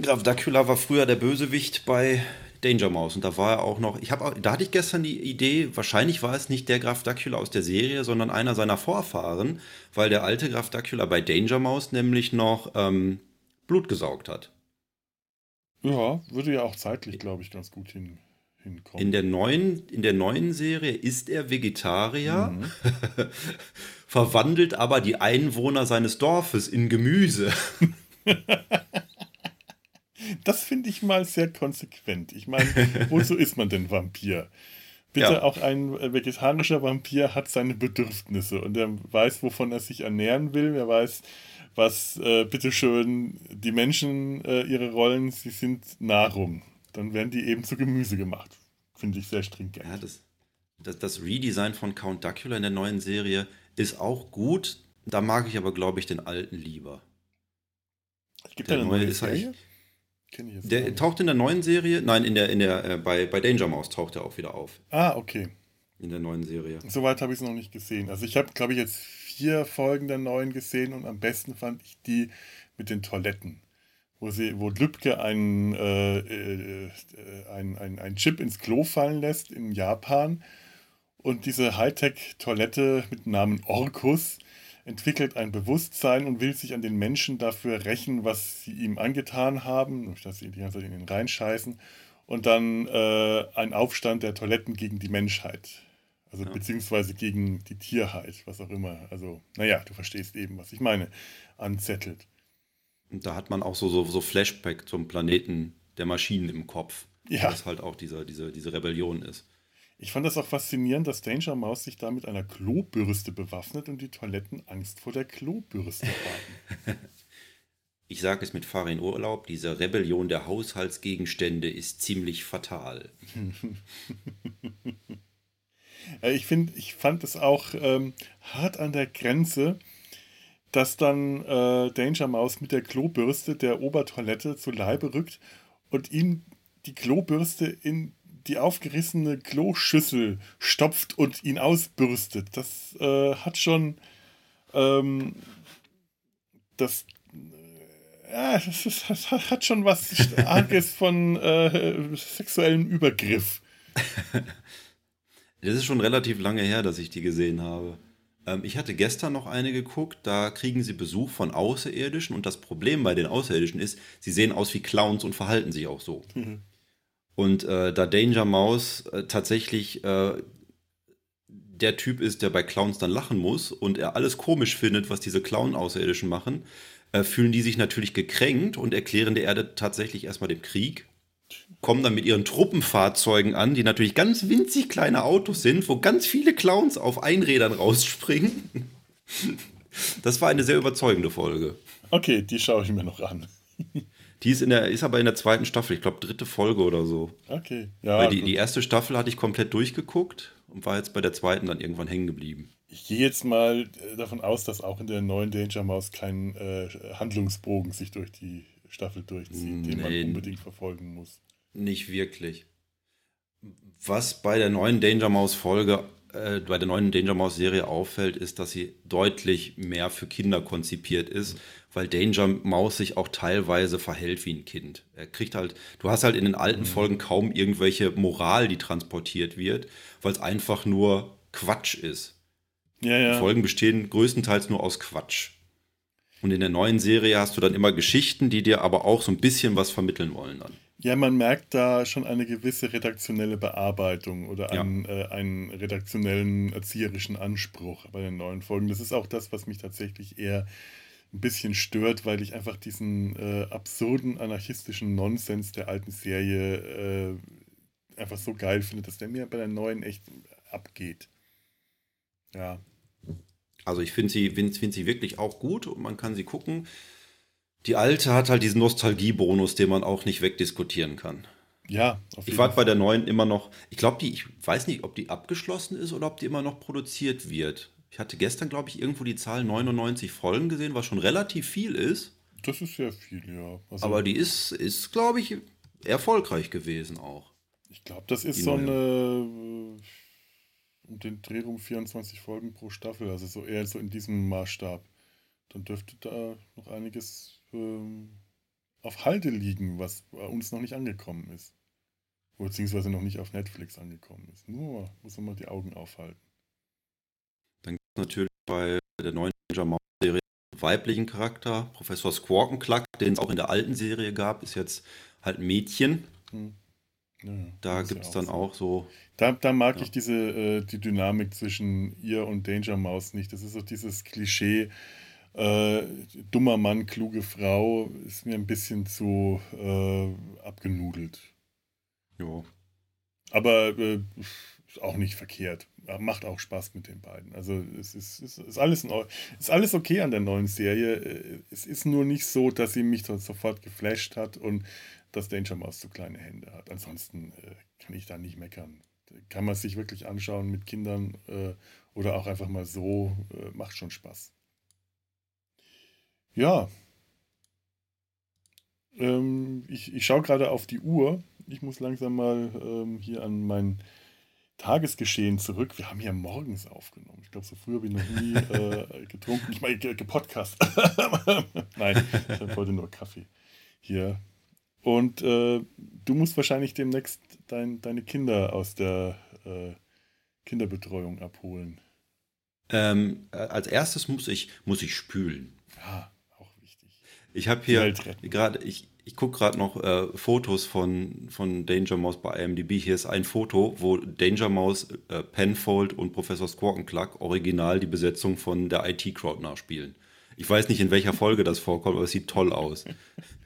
Graf Dracula war früher der Bösewicht bei Danger Mouse. Und da war er auch noch, ich habe da hatte ich gestern die Idee, wahrscheinlich war es nicht der Graf Dracula aus der Serie, sondern einer seiner Vorfahren, weil der alte Graf Dracula bei Danger Mouse nämlich noch ähm, Blut gesaugt hat. Ja, würde ja auch zeitlich, glaube ich, ganz gut hin, hinkommen. In der neuen, in der neuen Serie ist er Vegetarier, Mhm. verwandelt aber die Einwohner seines Dorfes in Gemüse. Das finde ich mal sehr konsequent. Ich meine, wozu ist man denn Vampir? Bitte, Ja. auch ein äh, vegetarischer Vampir hat seine Bedürfnisse und er weiß, wovon er sich ernähren will. Er weiß, was, äh, bitteschön, die Menschen, äh, ihre Rollen, sie sind Nahrung. Dann werden die eben zu Gemüse gemacht. Finde ich sehr stringent. Ja, das, das, das Redesign von Count Dracula in der neuen Serie ist auch gut. Da mag ich aber, glaube ich, den alten lieber. Gibt der eine neue neue ist eigentlich- Serie? Kenn ich jetzt Der nicht. taucht in der neuen Serie, nein, in der, in der, äh, bei, bei Danger Mouse taucht er auch wieder auf. Ah, okay. In der neuen Serie. Soweit habe ich es noch nicht gesehen. Also ich habe, glaube ich, jetzt vier Folgen der neuen gesehen und am besten fand ich die mit den Toiletten. Wo, sie, wo Lübcke einen, äh, äh, äh, ein, ein, ein Chip ins Klo fallen lässt in Japan. Und diese Hightech-Toilette mit dem Namen Orkus entwickelt ein Bewusstsein und will sich an den Menschen dafür rächen, was sie ihm angetan haben, nämlich dass sie die ganze Zeit in den reinscheißen. Und dann äh, ein Aufstand der Toiletten gegen die Menschheit. Also Ja. beziehungsweise gegen die Tierheit, was auch immer. Also, naja, du verstehst eben, was ich meine. Anzettelt. Und da hat man auch so, so, so Flashback zum Planeten der Maschinen im Kopf. Ja. Was halt auch diese, diese, diese Rebellion ist. Ich fand das auch faszinierend, dass Danger Mouse sich da mit einer Klobürste bewaffnet und die Toiletten Angst vor der Klobürste haben. Ich sage es mit Farin Urlaub, diese Rebellion der Haushaltsgegenstände ist ziemlich fatal. Äh, Ich, find, ich fand es auch ähm, hart an der Grenze, dass dann äh, Danger Mouse mit der Klobürste der Obertoilette zu Leibe rückt und ihm die Klobürste in die aufgerissene Kloschüssel stopft und ihn ausbürstet. Das äh, hat schon ähm, das, äh, ja, das, ist, das hat schon was Starkes von äh, sexuellem Übergriff. Das ist schon relativ lange her, dass ich die gesehen habe. Ähm, ich hatte gestern noch eine geguckt, da kriegen sie Besuch von Außerirdischen und das Problem bei den Außerirdischen ist, sie sehen aus wie Clowns und verhalten sich auch so. Und äh, da Danger Mouse äh, tatsächlich äh, der Typ ist, der bei Clowns dann lachen muss und er alles komisch findet, was diese Clown-Außerirdischen machen, äh, fühlen die sich natürlich gekränkt und erklären der Erde tatsächlich erstmal den Krieg. Kommen dann mit ihren Truppenfahrzeugen an, die natürlich ganz winzig kleine Autos sind, wo ganz viele Clowns auf Einrädern rausspringen. Das war eine sehr überzeugende Folge. Okay, die schaue ich mir noch an. Die ist, in der, ist aber in der zweiten Staffel, ich glaube dritte Folge oder so. Okay, ja. Weil die, die erste Staffel hatte ich komplett durchgeguckt und war jetzt bei der zweiten dann irgendwann hängen geblieben. Ich gehe jetzt mal äh, davon aus, dass auch in der neuen Danger Mouse kein äh, Handlungsbogen sich durch die Staffel durchzieht, den man Nee. unbedingt verfolgen muss. Nicht wirklich. Was bei der neuen Danger Mouse Folge, äh, bei der neuen Danger Mouse Serie auffällt, ist, dass sie deutlich mehr für Kinder konzipiert ist, weil Danger Mouse sich auch teilweise verhält wie ein Kind. Er kriegt halt, du hast halt in den alten Folgen kaum irgendwelche Moral, die transportiert wird, weil es einfach nur Quatsch ist. Ja, Die ja. Folgen bestehen größtenteils nur aus Quatsch. Und in der neuen Serie hast du dann immer Geschichten, die dir aber auch so ein bisschen was vermitteln wollen dann. Ja, man merkt da schon eine gewisse redaktionelle Bearbeitung oder Ja. einen, äh, einen redaktionellen erzieherischen Anspruch bei den neuen Folgen. Das ist auch das, was mich tatsächlich eher ein bisschen stört, weil ich einfach diesen äh, absurden anarchistischen Nonsens der alten Serie äh, einfach so geil finde, dass der mir bei der neuen echt abgeht. Ja. Also ich finde sie, find, find sie wirklich auch gut und man kann sie gucken. Die alte hat halt diesen Nostalgiebonus, den man auch nicht wegdiskutieren kann. Ja, auf Ich jeden warte bei der neuen immer noch. Ich glaube, die, ich weiß nicht, ob die abgeschlossen ist oder ob die immer noch produziert wird. Ich hatte gestern, glaube ich, irgendwo die Zahl 99 Folgen gesehen, was schon relativ viel ist. Das ist sehr viel, ja. Also, Aber die ist, ist glaube ich, erfolgreich gewesen auch. ich glaube, das ist die so neue. eine um den Dreh um 24 Folgen pro Staffel, also so eher so in diesem Maßstab. Dann dürfte da noch einiges ähm, auf Halde liegen, was bei uns noch nicht angekommen ist. Beziehungsweise noch nicht auf Netflix angekommen ist. Nur muss man mal die Augen aufhalten. Dann natürlich bei der neuen Ninja Maus Serie weiblichen Charakter, Professor Squawkenklack, den es auch in der alten Serie gab, ist jetzt halt ein Mädchen. Hm. Ja, ja, Da ja gibt es dann so. auch so, Da, da mag Ja. ich diese äh, die Dynamik zwischen ihr und Danger Mouse nicht. Das ist so dieses Klischee, äh, dummer Mann, kluge Frau, ist mir ein bisschen zu äh, abgenudelt. jo, Aber äh, ist auch nicht verkehrt. Macht auch Spaß mit den beiden. Also es ist, es ist, alles, in ist alles okay an der neuen Serie. Äh, Es ist nur nicht so, dass sie mich so sofort geflasht hat und dass Danger Mouse so kleine Hände hat. Ansonsten äh, kann ich da nicht meckern. Kann man sich wirklich anschauen mit Kindern äh, oder auch einfach mal so. Äh, macht schon Spaß. Ja. Ähm, ich ich schaue gerade auf die Uhr. Ich muss langsam mal ähm, hier an mein Tagesgeschehen zurück. Wir haben ja morgens aufgenommen. Ich glaube, so früh habe ich noch nie äh, getrunken. Ich meine, ge- gepodcast. Nein, ich habe heute nur Kaffee hier. Und äh, du musst wahrscheinlich demnächst dein, deine Kinder aus der äh, Kinderbetreuung abholen. Ähm, äh, als erstes muss ich, muss ich spülen. Ja, auch wichtig. Ich habe hier gerade, ich, ich gucke gerade noch äh, Fotos von, von Danger Mouse bei IMDb. Hier ist ein Foto, wo Danger Mouse, äh, Penfold und Professor Squawkenklack original die Besetzung von der IT-Crowd nachspielen. Ich weiß nicht, in welcher Folge das vorkommt, aber es sieht toll aus.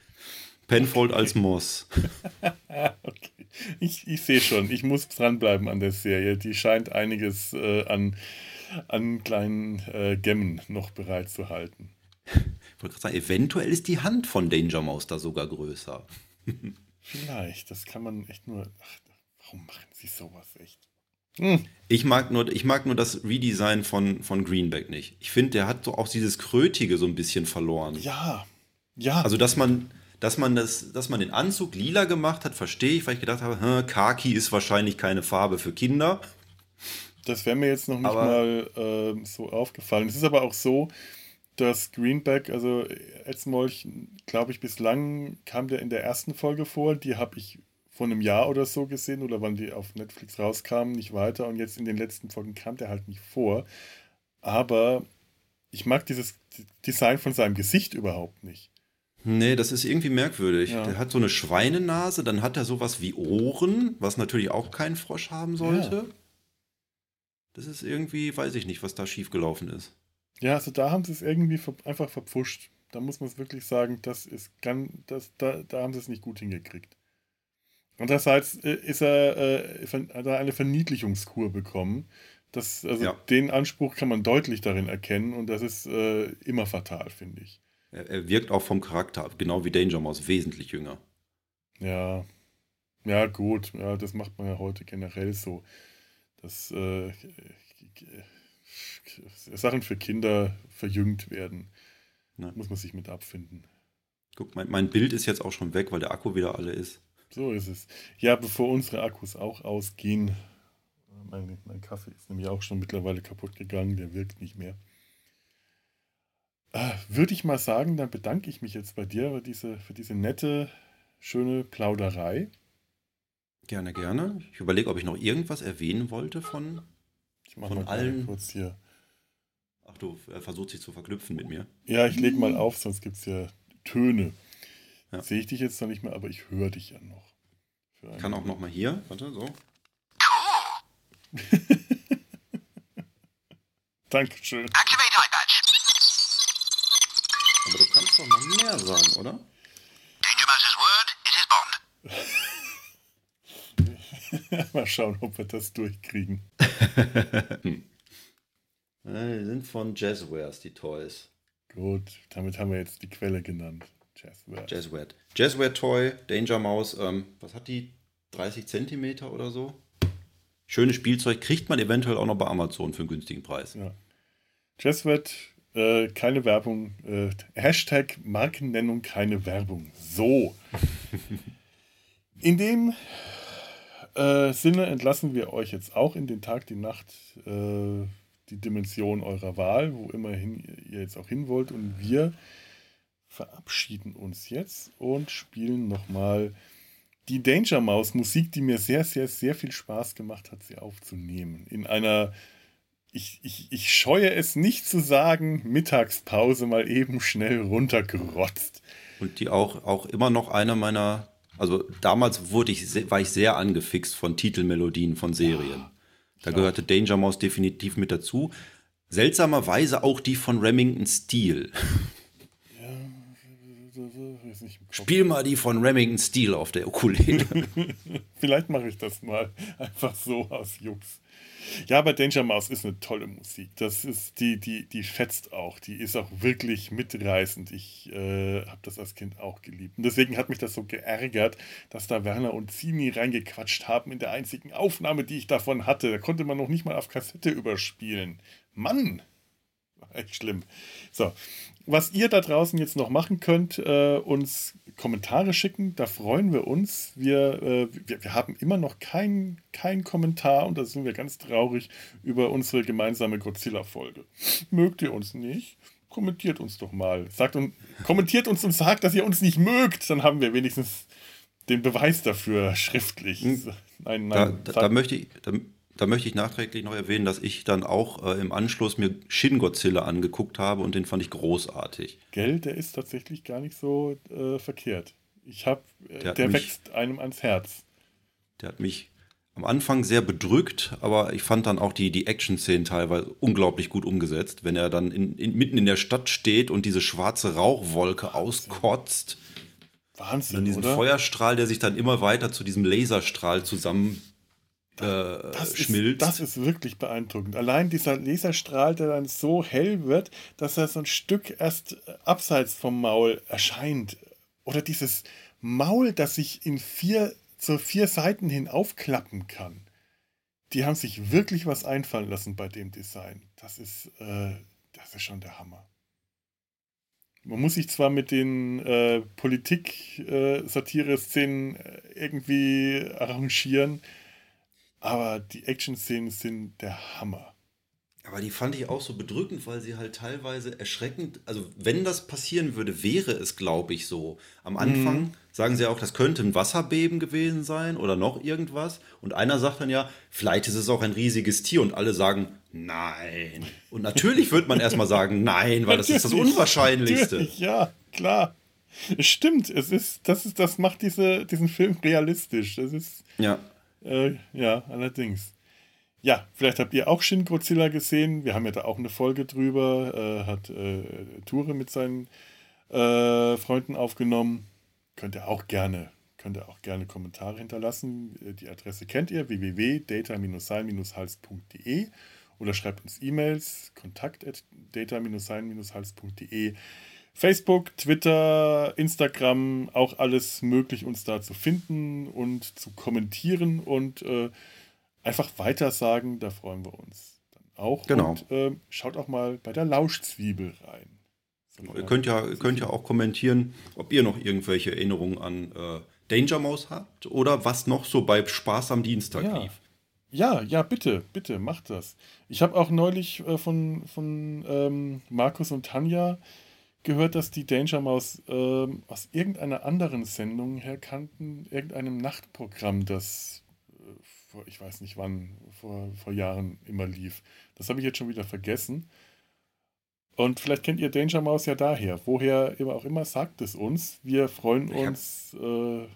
Penfold als Moss. Okay. Ich, ich sehe schon, ich muss dranbleiben an der Serie. Die scheint einiges äh, an, an kleinen äh, Gemmen noch bereit zu halten. Wollte gerade sagen, eventuell ist die Hand von Danger Mouse da sogar größer. Vielleicht, das kann man echt nur. Ach, warum machen sie sowas echt? Hm. Ich mag nur, ich mag nur das Redesign von, von Greenback nicht. Ich finde, der hat so auch dieses Krötige so ein bisschen verloren. Ja, ja. Also, dass man, dass man das, dass man den Anzug lila gemacht hat, verstehe ich, weil ich gedacht habe, Khaki ist wahrscheinlich keine Farbe für Kinder. Das wäre mir jetzt noch nicht Aber- mal ähm, so aufgefallen. Es ist aber auch so, dass Greenback, also Etzmolch, glaube ich, bislang kam der in der ersten Folge vor. Die habe ich vor einem Jahr oder so gesehen oder wann die auf Netflix rauskamen, nicht weiter. Und jetzt in den letzten Folgen kam der halt nicht vor. Aber ich mag dieses Design von seinem Gesicht überhaupt nicht. Nee, das ist irgendwie merkwürdig. Ja. Der hat so eine Schweinenase, dann hat er sowas wie Ohren, was natürlich auch kein Frosch haben sollte. Das ist irgendwie, weiß ich nicht, was da schiefgelaufen ist. Ja, also da haben sie es irgendwie einfach verpfuscht. Da muss man es wirklich sagen, das ist ganz, das, da, da haben sie es nicht gut hingekriegt. Andererseits äh, ist er, äh, hat er eine Verniedlichungskur bekommen. Das, also Ja. den Anspruch kann man deutlich darin erkennen und das ist äh, immer fatal, finde ich. Er, wirkt auch vom Charakter, genau wie Danger Mouse, wesentlich jünger. Ja. Ja, gut. Ja, das macht man ja heute generell so. Dass äh, äh, Sachen für Kinder verjüngt werden. Ja. Muss man sich mit abfinden. Guck, mein, mein Bild ist jetzt auch schon weg, weil der Akku wieder alle ist. So ist es. Ja, bevor unsere Akkus auch ausgehen, mein, mein Kaffee ist nämlich auch schon mittlerweile kaputt gegangen, der wirkt nicht mehr. Äh, Würde ich mal sagen, dann bedanke ich mich jetzt bei dir für diese, für diese nette, schöne Plauderei. Gerne, gerne. Ich überlege, ob ich noch irgendwas erwähnen wollte von. Ich mache Von mal allen- kurz hier. Ach du, er versucht sich zu verknüpfen mit mir. Ja, ich lege mal auf, sonst gibt es ja Töne. Ja. Sehe ich dich jetzt noch nicht mehr, aber ich höre dich ja noch. Für einen Kann auch noch mal hier. Warte, so. Dankeschön. Aber du kannst doch noch mehr sagen, oder? Danger Mouse's word is his bond. mal schauen, ob wir das durchkriegen. Äh, Die sind von Jazzwares, die Toys. Gut, damit haben wir jetzt die Quelle genannt. Jazzware. Jazzware. Jazzware Toy, Danger Mouse, ähm, was hat die? 30 Zentimeter oder so? Schönes Spielzeug, kriegt man eventuell auch noch bei Amazon für einen günstigen Preis. Ja. Jazzwet, äh, keine Werbung. Äh, Hashtag Markennennung, keine Werbung. So. In dem äh, Sinne entlassen wir euch jetzt auch in den Tag, die Nacht, äh, die Dimension eurer Wahl, wo immerhin ihr jetzt auch hin wollt. Und wir verabschieden uns jetzt und spielen nochmal die Danger Mouse Musik, die mir sehr, sehr, sehr viel Spaß gemacht hat, sie aufzunehmen. In einer, ich, ich, ich scheue es nicht zu sagen, Mittagspause mal eben schnell runtergerotzt. Und die auch, auch immer noch einer meiner, also damals wurde ich, war ich sehr angefixt von Titelmelodien von Serien. Da gehörte Danger Mouse definitiv mit dazu. Seltsamerweise auch die von Remington Steel. Kopf. Spiel mal die von Remington Steel auf der Ukulele. Vielleicht mache ich das mal einfach so aus Jux. Ja, aber Danger Mouse ist eine tolle Musik. Das ist die, die, die fetzt auch. Die ist auch wirklich mitreißend. Ich äh, habe das als Kind auch geliebt. Und deswegen hat mich das so geärgert, dass da Werner und Zini reingequatscht haben in der einzigen Aufnahme, die ich davon hatte. Da konnte man noch nicht mal auf Kassette überspielen. Mann! Echt schlimm. So, was ihr da draußen jetzt noch machen könnt, äh, uns Kommentare schicken, da freuen wir uns. Wir, äh, wir, wir haben immer noch keinen kein Kommentar und da sind wir ganz traurig über unsere gemeinsame Godzilla-Folge. Mögt ihr uns nicht? Kommentiert uns doch mal. Sagt und, kommentiert uns und sagt, dass ihr uns nicht mögt. Dann haben wir wenigstens den Beweis dafür schriftlich. Nein, Da, nein. da, sagt- da, möchte ich, da, da möchte ich nachträglich noch erwähnen, dass ich dann auch äh, im Anschluss mir Shin Godzilla angeguckt habe und den fand ich großartig. Gell, der ist tatsächlich gar nicht so äh, verkehrt. Ich habe, äh, Der der, mich- wächst einem ans Herz. Der hat mich am Anfang sehr bedrückt, aber ich fand dann auch die, die Action-Szenen teilweise unglaublich gut umgesetzt. Wenn er dann in, in, mitten in der Stadt steht und diese schwarze Rauchwolke auskotzt, Wahnsinn, dann diesen oder? Feuerstrahl, der sich dann immer weiter zu diesem Laserstrahl zusammen äh, das schmilzt. Ist, das ist wirklich beeindruckend. Allein dieser Laserstrahl, der dann so hell wird, dass er so ein Stück erst äh, abseits vom Maul erscheint. Oder dieses Maul, das sich in vier, zu vier Seiten hin aufklappen kann. Die haben sich wirklich was einfallen lassen bei dem Design. Das ist, äh, das ist schon der Hammer. Man muss sich zwar mit den äh, Politik-Satire-Szenen äh, irgendwie arrangieren, aber die Action-Szenen sind der Hammer. Aber die fand ich auch so bedrückend, weil sie halt teilweise erschreckend, also wenn das passieren würde, wäre es, glaube ich, so. Am Anfang Mhm. sagen sie auch, das könnte ein Wasserbeben gewesen sein oder noch irgendwas. Und einer sagt dann ja, vielleicht ist es auch ein riesiges Tier und alle sagen, nein. Und natürlich wird man erstmal sagen, nein, weil das ist das Unwahrscheinlichste. Ja, klar. Es stimmt, es ist, das ist, das macht diese, diesen Film realistisch. Das ist, Ja. Äh, ja, allerdings. Ja, vielleicht habt ihr auch Shin Godzilla gesehen. Wir haben ja da auch eine Folge drüber. Äh, hat äh, Ture mit seinen äh, Freunden aufgenommen. Könnt ihr auch gerne, könnt ihr auch gerne Kommentare hinterlassen. Die Adresse kennt ihr, www.data-sein-hals.de oder schreibt uns E-Mails, kontakt at data-sein-hals.de. Facebook, Twitter, Instagram, auch alles möglich, uns da zu finden und zu kommentieren und äh, einfach weitersagen, da freuen wir uns dann auch. Genau. Und äh, schaut auch mal bei der Lauschzwiebel rein. So, Ihr könnt ja, könnt ja auch kommentieren, ob ihr noch irgendwelche Erinnerungen an äh, Danger Mouse habt oder was noch so bei Spaß am Dienstag Ja. lief. Ja, ja, bitte, bitte, macht das. Ich habe auch neulich äh, von, von ähm, Markus und Tanja gehört, dass die Danger Mouse ähm, aus irgendeiner anderen Sendung her kannten, irgendeinem Nachtprogramm, das äh, vor, ich weiß nicht wann, vor, vor Jahren immer lief. Das habe ich jetzt schon wieder vergessen. Und vielleicht kennt ihr Danger Mouse ja daher. Woher immer auch immer, sagt es uns. Wir freuen uns, äh,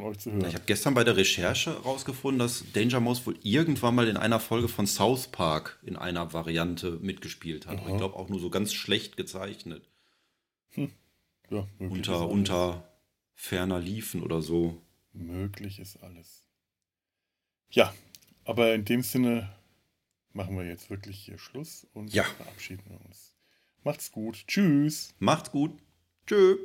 von euch zu hören. Ich habe gestern bei der Recherche herausgefunden, dass Danger Mouse wohl irgendwann mal in einer Folge von South Park in einer Variante mitgespielt hat. Ich glaube auch nur so ganz schlecht gezeichnet. ja, möglich ist Unter, unter ferner Liefen oder so. Möglich ist alles. Ja, aber in dem Sinne machen wir jetzt wirklich hier Schluss und Ja. verabschieden wir uns. Macht's gut. Tschüss. Macht's gut. Tschö.